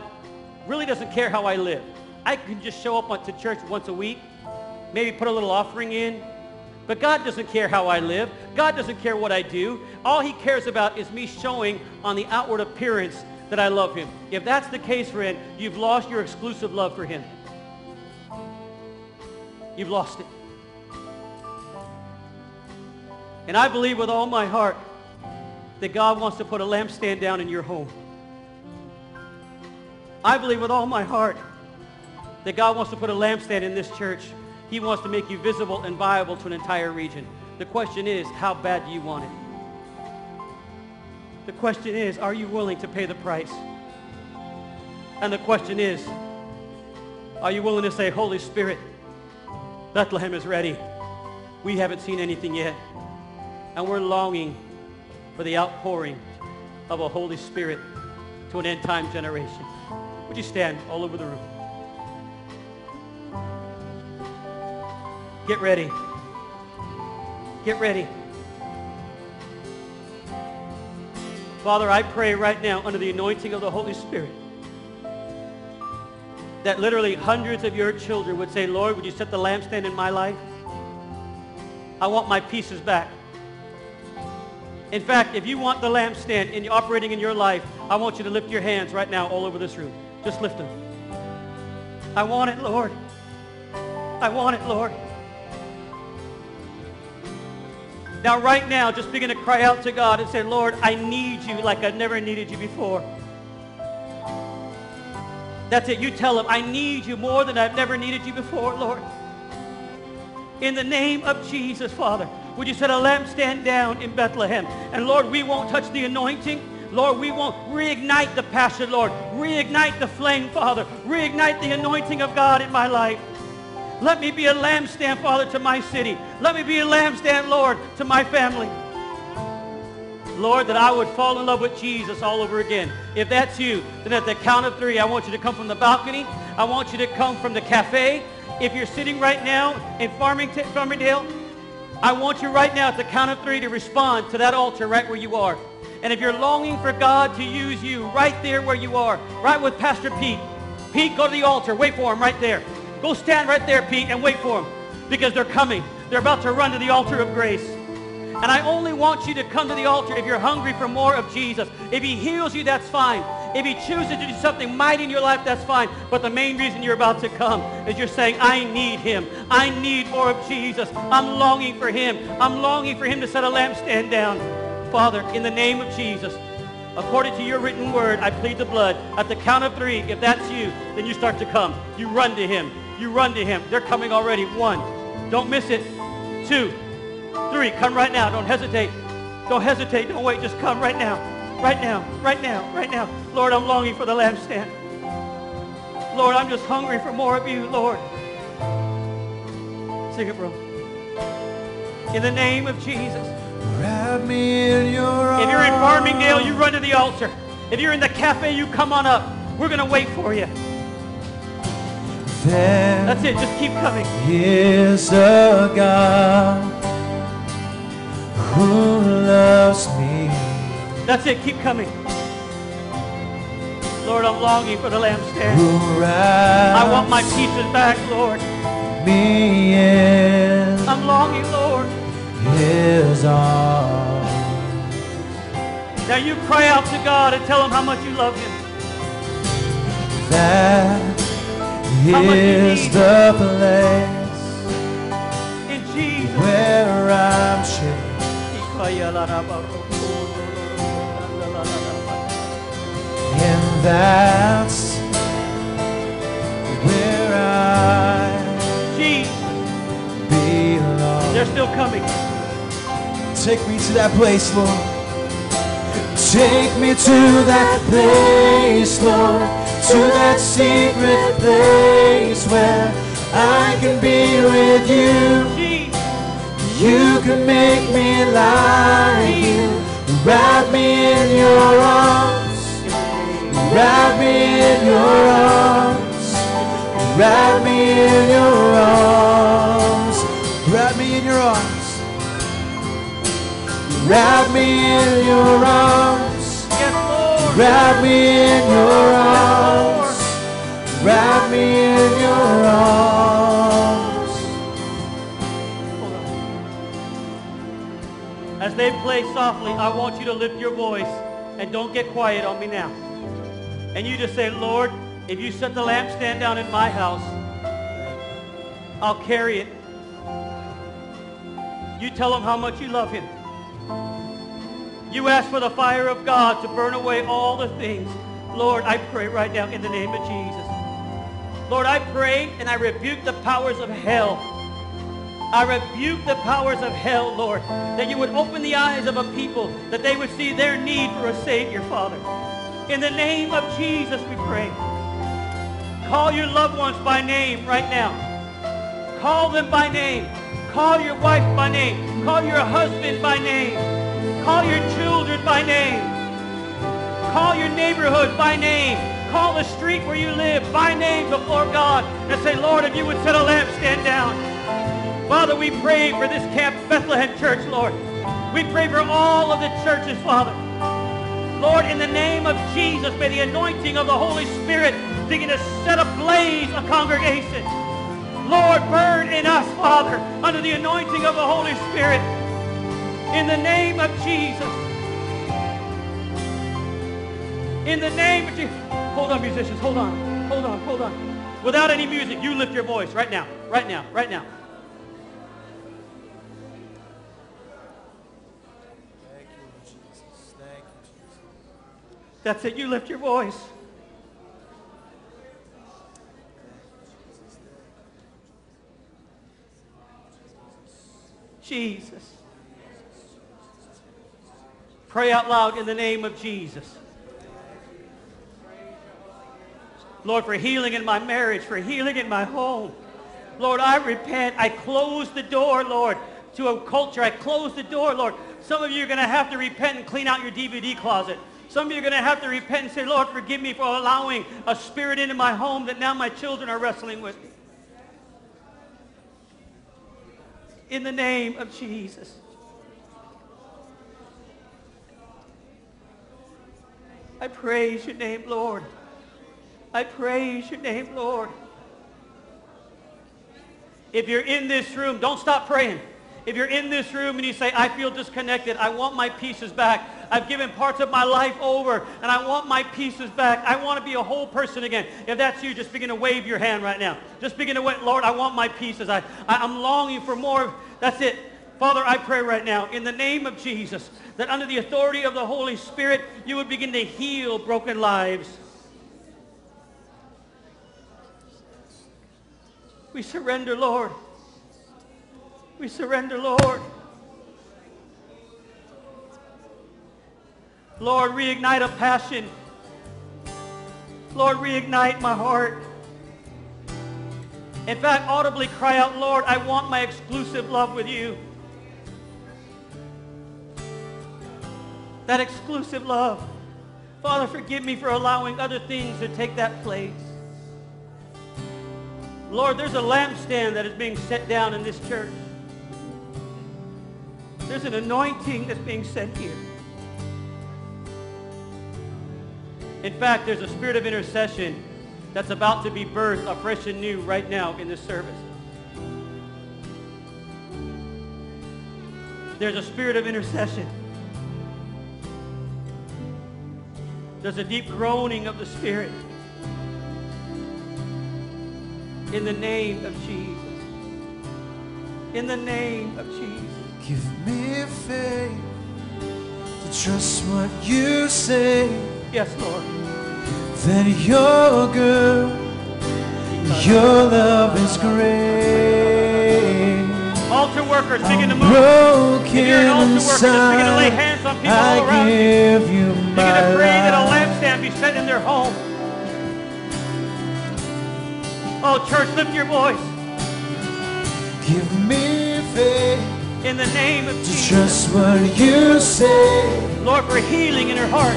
really doesn't care how I live. I can just show up to church once a week, maybe put a little offering in, but God doesn't care how I live. God doesn't care what I do. All he cares about is me showing on the outward appearance that I love him. If that's the case, friend, you've lost your exclusive love for him. You've lost it. And I believe with all my heart that God wants to put a lampstand down in your home. I believe with all my heart that God wants to put a lampstand in this church. He wants to make you visible and viable to an entire region. The question is, how bad do you want it? The question is, are you willing to pay the price? And the question is, are you willing to say, Holy Spirit, Bethlehem is ready. We haven't seen anything yet. And we're longing for the outpouring of a Holy Spirit to an end-time generation. Would you stand all over the room? Get ready. Get ready. Father, I pray right now under the anointing of the Holy Spirit that literally hundreds of your children would say, Lord, would you set the lampstand in my life? I want my pieces back. In fact, if you want the lampstand in, operating in your life, I want you to lift your hands right now all over this room. Just lift them. I want it, Lord. I want it, Lord. Now, right now, just begin to cry out to God and say, Lord, I need you like I've never needed you before. That's it. You tell him, I need you more than I've never needed you before, Lord. In the name of Jesus, Father, would you set a lampstand down in Bethlehem? And Lord, we won't touch the anointing. Lord, we won't reignite the passion, Lord. Reignite the flame, Father. Reignite the anointing of God in my life. Let me be a lampstand, Father, to my city. Let me be a lampstand, Lord, to my family. Lord, that I would fall in love with Jesus all over again. If that's you, then at the count of three, I want you to come from the balcony. I want you to come from the cafe. If you're sitting right now in Farmington, Farmingdale, I want you right now at the count of three to respond to that altar right where you are. And if you're longing for God to use you right there where you are, right with Pastor Pete, Pete, go to the altar. Wait for him right there. Go stand right there, Pete, and wait for him because they're coming. They're about to run to the altar of grace. And I only want you to come to the altar if you're hungry for more of Jesus. If he heals you, that's fine. If he chooses to do something mighty in your life, that's fine. But the main reason you're about to come is you're saying, I need him. I need more of Jesus. I'm longing for him. I'm longing for him to set a lampstand down. Father, in the name of Jesus, according to your written word, I plead the blood. At the count of three, if that's you, then you start to come. You run to him. You run to him. They're coming already. One. Don't miss it. Two. Three. Come right now. Don't hesitate. Don't hesitate. Don't wait. Just come right now. Right now. Right now. Right now. Lord, I'm longing for the lampstand. Lord, I'm just hungry for more of you, Lord. Sing it, bro. In the name of Jesus. Wrap me in your arms. If you're in Farmingdale, you run to the altar. If you're in the cafe, you come on up. We're going to wait for you. There That's it. Just keep coming. is a God who loves me. That's it, keep coming. Lord, I'm longing for the lampstand. I want my pieces back, Lord. Me in I'm longing, Lord. His arms. Now you cry out to God and tell him how much you love him. That is the place in Jesus. where I'm and that's where I Jesus, belong. they're still coming. Take me to that place, Lord. Take me to that place, Lord. To that secret place where I can be with you. Jesus, You can make me like you. Wrap me in your arms. Wrap me in your arms. Wrap me in your arms. Wrap me in your arms. Wrap me in your arms. Wrap me in your arms. Wrap me in your arms. As they play softly, I want you to lift your voice and don't get quiet on me now. And you just say, Lord, if you set the lampstand down in my house, I'll carry it. You tell him how much you love him. You ask for the fire of God to burn away all the things. Lord, I pray right now in the name of Jesus. Lord, I pray and I rebuke the powers of hell. I rebuke the powers of hell, Lord, that you would open the eyes of a people, that they would see their need for a Savior, Father. In the name of Jesus, we pray. Call your loved ones by name right now. Call them by name. Call your wife by name. Call your husband by name. Call your children by name. Call your neighborhood by name. Call the street where you live by name before God and say, Lord, if you would set a lamp, stand down. Father, we pray for this Camp Bethlehem Church, Lord. We pray for all of the churches, Father. Lord, in the name of Jesus, may the anointing of the Holy Spirit begin to set ablaze a congregation. Lord, burn in us, Father, under the anointing of the Holy Spirit. In the name of Jesus. In the name of Jesus. Hold on, musicians. Hold on. Hold on. Hold on. Without any music, you lift your voice right now. Right now. Right now. That's it. You lift your voice. Jesus. Pray out loud in the name of Jesus. Lord, for healing in my marriage, for healing in my home. Lord, I repent. I close the door, Lord, to a culture. I close the door, Lord. Some of you are going to have to repent and clean out your DVD closet. Some of you are going to have to repent and say, Lord, forgive me for allowing a spirit into my home that now my children are wrestling with. In the name of Jesus. I praise your name, Lord. I praise your name, Lord. If you're in this room, don't stop praying. If you're in this room and you say, I feel disconnected, I want my pieces back. I've given parts of my life over and I want my pieces back. I want to be a whole person again. If that's you, just begin to wave your hand right now. Just begin to wait, Lord, I want my pieces. I, I, I'm longing for more. That's it. Father, I pray right now in the name of Jesus that under the authority of the Holy Spirit, you would begin to heal broken lives. We surrender, Lord. We surrender, Lord. Lord, reignite a passion. Lord, reignite my heart. In fact, audibly cry out, Lord, I want my exclusive love with you. That exclusive love. Father, forgive me for allowing other things to take that place. Lord, there's a lampstand that is being set down in this church. There's an anointing that's being sent here. In fact, there's a spirit of intercession that's about to be birthed afresh and new right now in this service. There's a spirit of intercession. There's a deep groaning of the Spirit. In the name of Jesus. In the name of Jesus. Give me faith Just what you say, Yes, Lord. then you're good. Your love is great. Altar workers begin to move. Broken If you're an altar worker, just begin to lay hands on people all around you. you Begin to pray that a lampstand be set in their home. Oh, church, lift your voice Give me faith, in the name of Jesus. just what you say. Lord, for healing in her heart.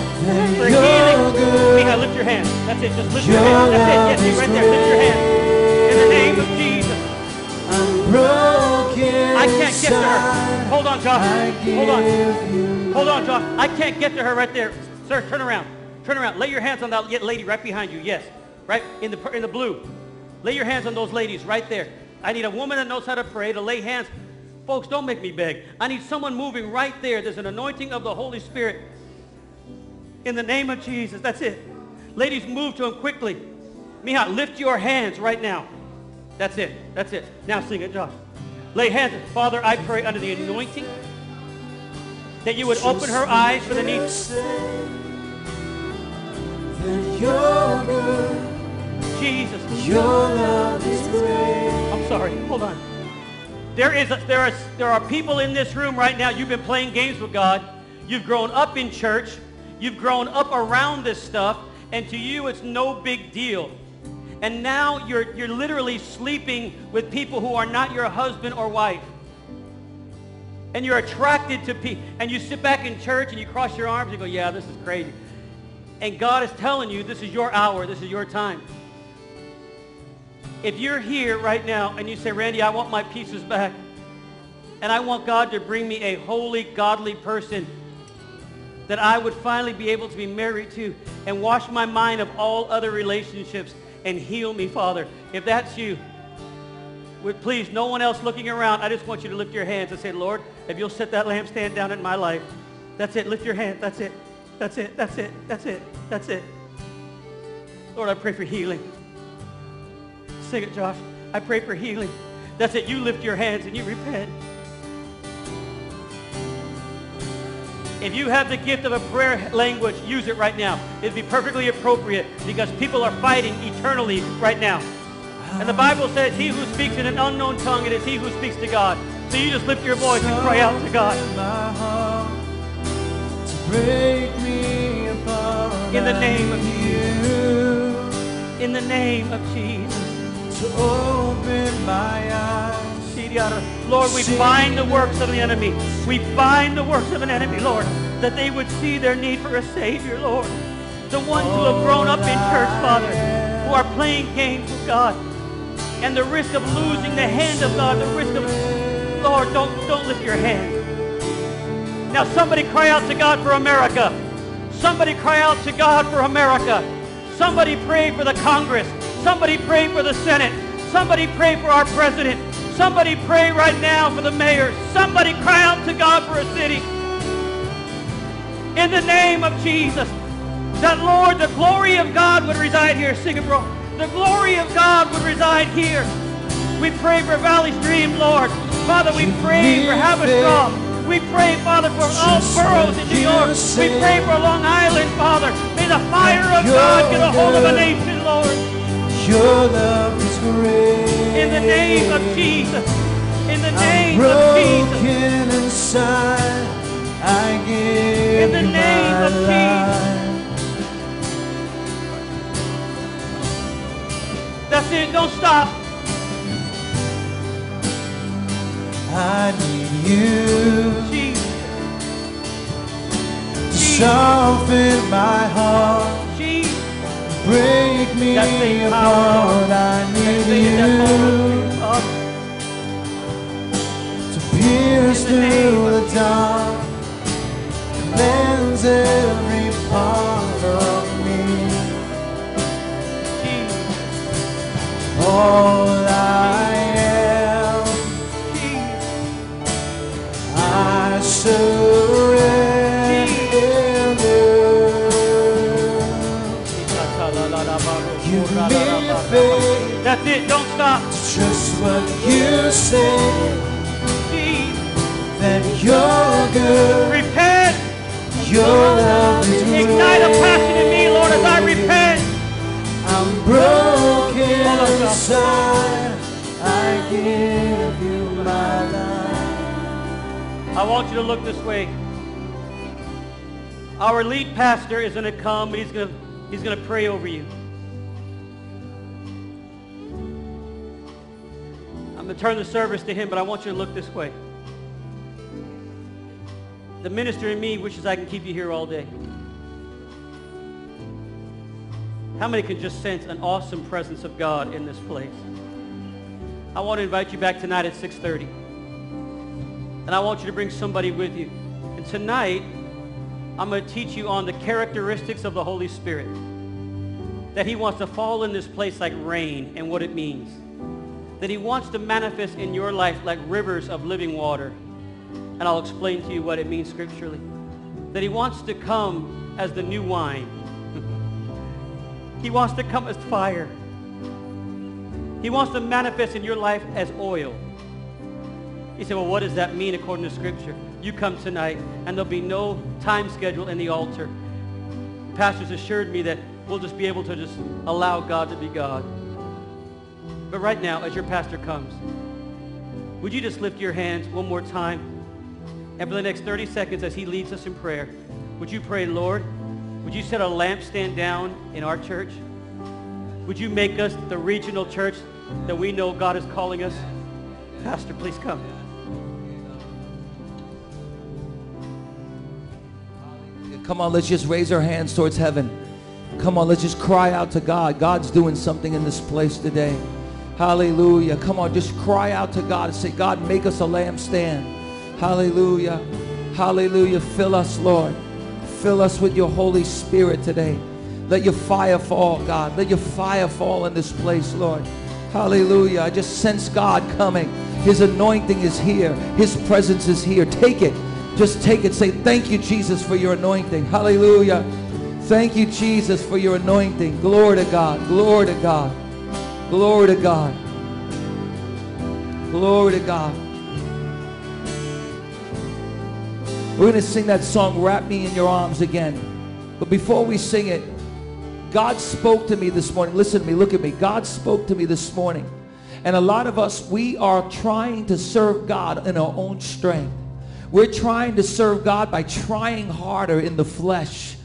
For healing. Mija, lift your hand. That's it. Just lift your Your hand. That's it. Yes, right there. Lift your hand. In the name of Jesus. I'm broken I can't get to her. Hold on, Josh. Hold on. Hold on, Josh. I can't get to her right there. Sir, turn around. Turn around. Lay your hands on that lady right behind you. Yes. Right in the, in the blue. Lay your hands on those ladies right there. I need a woman that knows how to pray to lay hands. Folks, don't make me beg. I need someone moving right there. There's an anointing of the Holy Spirit. In the name of Jesus. That's it. Ladies, move to him quickly. Mija, lift your hands right now. That's it. That's it. Now sing it, Josh. Lay hands. Father, I pray under the anointing that you would open her eyes for the you're. Jesus. Your love is great. I'm sorry. Hold on. There is a, there are there are people in this room right now. You've been playing games with God. You've grown up in church. You've grown up around this stuff, and to you it's no big deal. And now you're you're literally sleeping with people who are not your husband or wife. And you're attracted to people, and you sit back in church and you cross your arms and go, "Yeah, this is crazy." And God is telling you, this is your hour, this is your time. If you're here right now and you say, Randy, I want my pieces back, and I want God to bring me a holy, godly person that I would finally be able to be married to and wash my mind of all other relationships and heal me, Father. If that's you, would please, no one else looking around, I just want you to lift your hands and say, Lord, if you'll set that lampstand down in my life, that's it. Lift your hand. That's it. That's it. That's it. That's it. That's it. Lord, I pray for healing. Sing it, Josh. I pray for healing. That's it. You lift your hands and you repent. If you have the gift of a prayer language, use it right now. It'd be perfectly appropriate because people are fighting eternally right now. And the Bible says, he who speaks in an unknown tongue, it is he who speaks to God. So you just lift your voice and cry out to God. My heart to break me apart. In the name of you In the name of Jesus. To open my eyes. Lord, we bind the works of the enemy. We bind the works of an enemy, Lord, that they would see their need for a Savior, Lord. The ones who have grown up in church, Father, who are playing games with God. And the risk of losing the hand of God, the risk of, Lord, don't, don't lift your hand. Now somebody cry out to God for America. Somebody cry out to God for America. Somebody pray for the Congress. Somebody pray for the Senate. Somebody pray for our president. Somebody pray right now for the mayor. Somebody cry out to God for a city. In the name of Jesus. That Lord, the glory of God would reside here. Sing it, bro. The glory of God would reside here. We pray for Valley Stream, Lord. Father, we pray for Haverstraw. We pray, Father, for all boroughs in New York. We pray for Long Island, Father. May the fire of God get a hold of a nation, Lord. Your love is great. In the name of Jesus. In the I'm name of Jesus. broken inside. I give In the name my of Jesus. life. That's it. Don't stop. I need you Jesus. to soften my heart, Jesus. break me That same power, Lord. I need you to pierce the through the dark, cleanse every part of me. All it. Don't stop. just what you say. That you're good, Repent. Your love is Ignite a passion in me, Lord, as I repent. I'm broken God. inside. I give you my life. I want you to look this way. Our lead pastor is going to come and he's going to, he's going to pray over you. I'm going to turn the service to him, but I want you to look this way. The minister in me wishes I can keep you here all day. How many can just sense an awesome presence of God in this place? I want to invite you back tonight at 6.30. And I want you to bring somebody with you. And tonight, I'm going to teach you on the characteristics of the Holy Spirit. That he wants to fall in this place like rain and what it means. That he wants to manifest in your life like rivers of living water. And I'll explain to you what it means scripturally. That he wants to come as the new wine. *laughs* he wants to come as fire. He wants to manifest in your life as oil. He said, well, what does that mean according to Scripture? You come tonight, and there'll be no time schedule in the altar. Pastors assured me that we'll just be able to just allow God to be God. But right now, as your pastor comes, would you just lift your hands one more time? And for the next 30 seconds, as he leads us in prayer, would you pray, Lord, would you set a lampstand down in our church? Would you make us the regional church that we know God is calling us? Pastor, please come. Come on, let's just raise our hands towards heaven. Come on, let's just cry out to God. God's doing something in this place today. Hallelujah. Come on, just cry out to God and say, God, make us a lampstand. Hallelujah. Hallelujah. Fill us, Lord. Fill us with your Holy Spirit today. Let your fire fall, God. Let your fire fall in this place, Lord. Hallelujah. I just sense God coming. His anointing is here. His presence is here. Take it. Just take it. Say, thank you, Jesus, for your anointing. Hallelujah. Thank you, Jesus, for your anointing. Glory to God. Glory to God. Glory to God. Glory to God. We're going to sing that song, Wrap Me in Your Arms again. But before we sing it, God spoke to me this morning. Listen to me, look at me. God spoke to me this morning. And a lot of us, we are trying to serve God in our own strength. We're trying to serve God by trying harder in the flesh.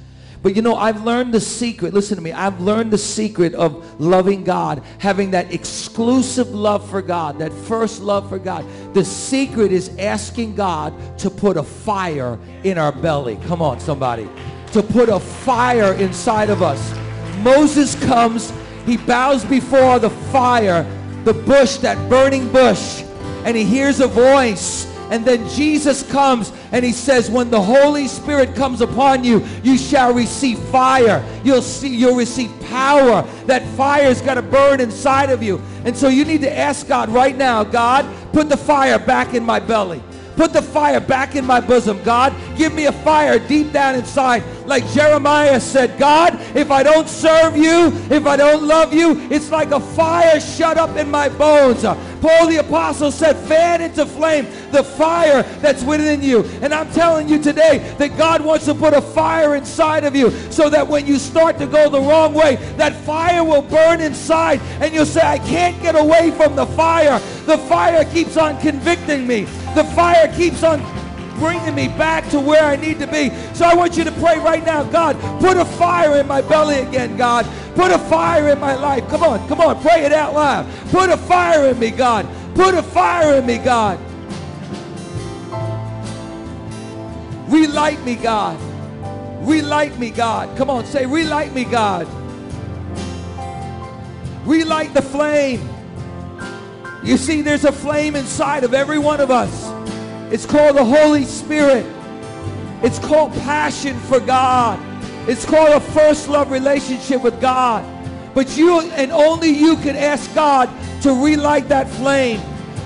But you know, I've learned the secret. Listen to me. I've learned the secret of loving God, having that exclusive love for God, that first love for God. The secret is asking God to put a fire in our belly. Come on, somebody. To put a fire inside of us. Moses comes, he bows before the fire, the bush, that burning bush, and he hears a voice. And then Jesus comes and he says, when the Holy Spirit comes upon you, you shall receive fire. You'll see, you'll receive power. That fire's got to burn inside of you. And so you need to ask God right now, God, put the fire back in my belly. Put the fire back in my bosom, God. Give me a fire deep down inside. Like Jeremiah said, God, if I don't serve you, if I don't love you, it's like a fire shut up in my bones. Paul the Apostle said, fan into flame the fire that's within you. And I'm telling you today that God wants to put a fire inside of you so that when you start to go the wrong way, that fire will burn inside and you'll say, I can't get away from the fire. The fire keeps on convicting me. The fire keeps on bringing me back to where I need to be. So I want you to pray right now, God, put a fire in my belly again, God. Put a fire in my life. Come on, come on, pray it out loud. Put a fire in me, God. Put a fire in me, God. Relight me, God. Relight me, God. Come on, say, relight me, God. Relight the flame. You see, there's a flame inside of every one of us. It's called the Holy Spirit. It's called passion for God. It's called a first love relationship with God. But you and only you can ask God to relight that flame,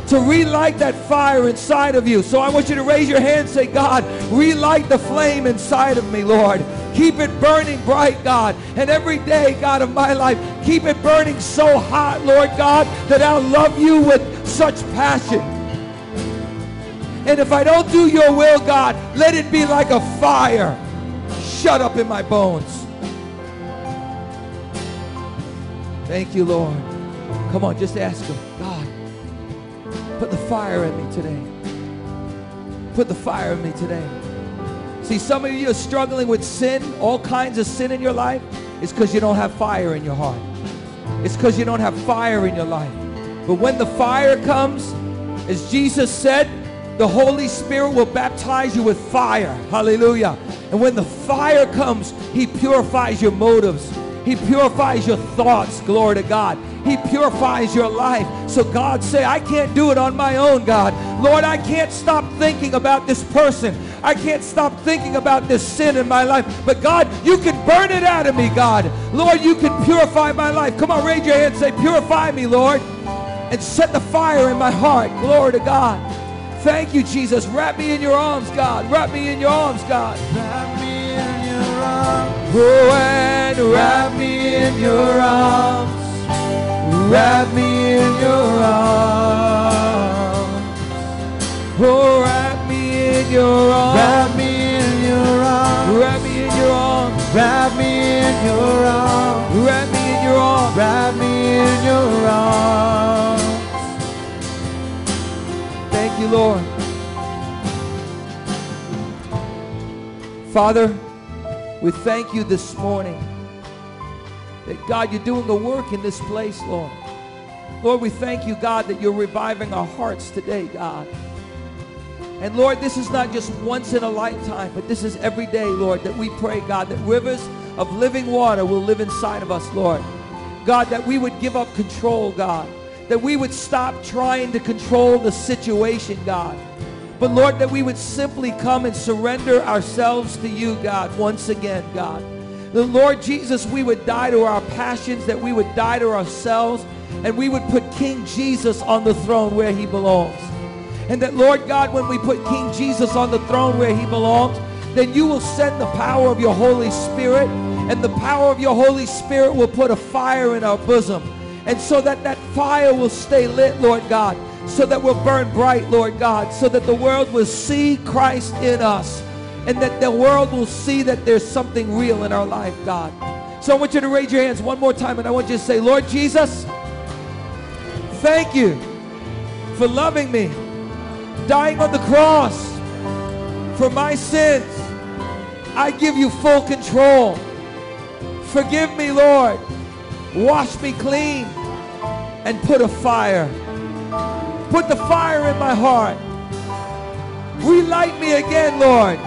to relight that fire inside of you. So I want you to raise your hand and say, God, relight the flame inside of me, Lord. Keep it burning bright, God. And every day, God, of my life, keep it burning so hot, Lord God, that I'll love you with such passion. And if I don't do your will, God, let it be like a fire. shut up in my bones. Thank you, Lord. Come on, just ask him, God, put the fire in me today. Put the fire in me today. See, some of you are struggling with sin, all kinds of sin in your life. It's because you don't have fire in your heart. It's because you don't have fire in your life. But when the fire comes, as Jesus said, the Holy Spirit will baptize you with fire. Hallelujah. And when the fire comes, He purifies your motives. He purifies your thoughts. Glory to God. He purifies your life. So God say, I can't do it on my own, God. Lord, I can't stop thinking about this person. I can't stop thinking about this sin in my life. But God, you can burn it out of me, God. Lord, you can purify my life. Come on, raise your hand and say, purify me, Lord. And set the fire in my heart. Glory to God. Thank you, Jesus. Wrap me in your arms, God. Wrap me in your arms, God. Wrap me in your arms. Oh, and wrap me in your arms. Wrap me in your arms. Oh, wrap me in your arms. Wrap me in your arms. Wrap me in your arms. Wrap me in your arms. Wrap me in your arms. Wrap me in your arms. Thank you, Lord. Father, we thank you this morning that God, you're doing the work in this place, Lord. Lord, we thank you, God, that you're reviving our hearts today, God. And Lord, this is not just once in a lifetime, but this is every day, Lord, that we pray, God, that rivers of living water will live inside of us, Lord. God, that we would give up control, God. That we would stop trying to control the situation, God. But Lord, that we would simply come and surrender ourselves to you, God, once again, God. The Lord Jesus, we would die to our passions, that we would die to ourselves, and we would put King Jesus on the throne where he belongs. And that, Lord God, when we put King Jesus on the throne where he belongs, then you will send the power of your Holy Spirit, and the power of your Holy Spirit will put a fire in our bosom. And so that that fire will stay lit, Lord God, so that we'll burn bright, Lord God, so that the world will see Christ in us, and that the world will see that there's something real in our life, God. So I want you to raise your hands one more time, and I want you to say, Lord Jesus, thank you for loving me dying on the cross for my sins. I give you full control. Forgive me, Lord. Wash me clean and put a fire. Put the fire in my heart. Relight me again, Lord.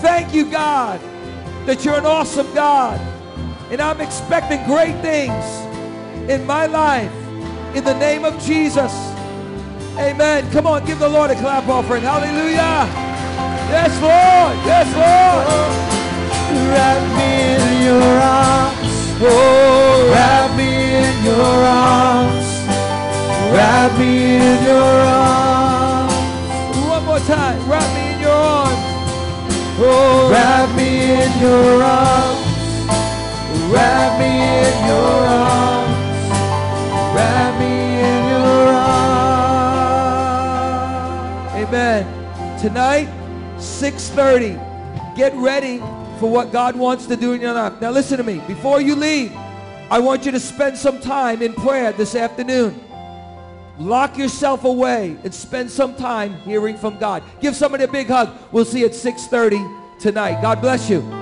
Thank you, God, that you're an awesome God. And I'm expecting great things in my life. In the name of Jesus. Amen. Come on, give the Lord a clap offering. Hallelujah. Yes, Lord. Yes, Lord. Wrap me in your arms. Oh, Wrap me in your arms. Wrap me in your arms. one more time. Wrap me in your arms. Oh, Wrap me in your arms. Wrap me in your arms. Wrap me in your arms. Amen. Tonight, 6:30. Get ready for what God wants to do in your life. Now listen to me. Before you leave, I want you to spend some time in prayer this afternoon. Lock yourself away and spend some time hearing from God. Give somebody a big hug. We'll see you at 6:30 tonight. God bless you.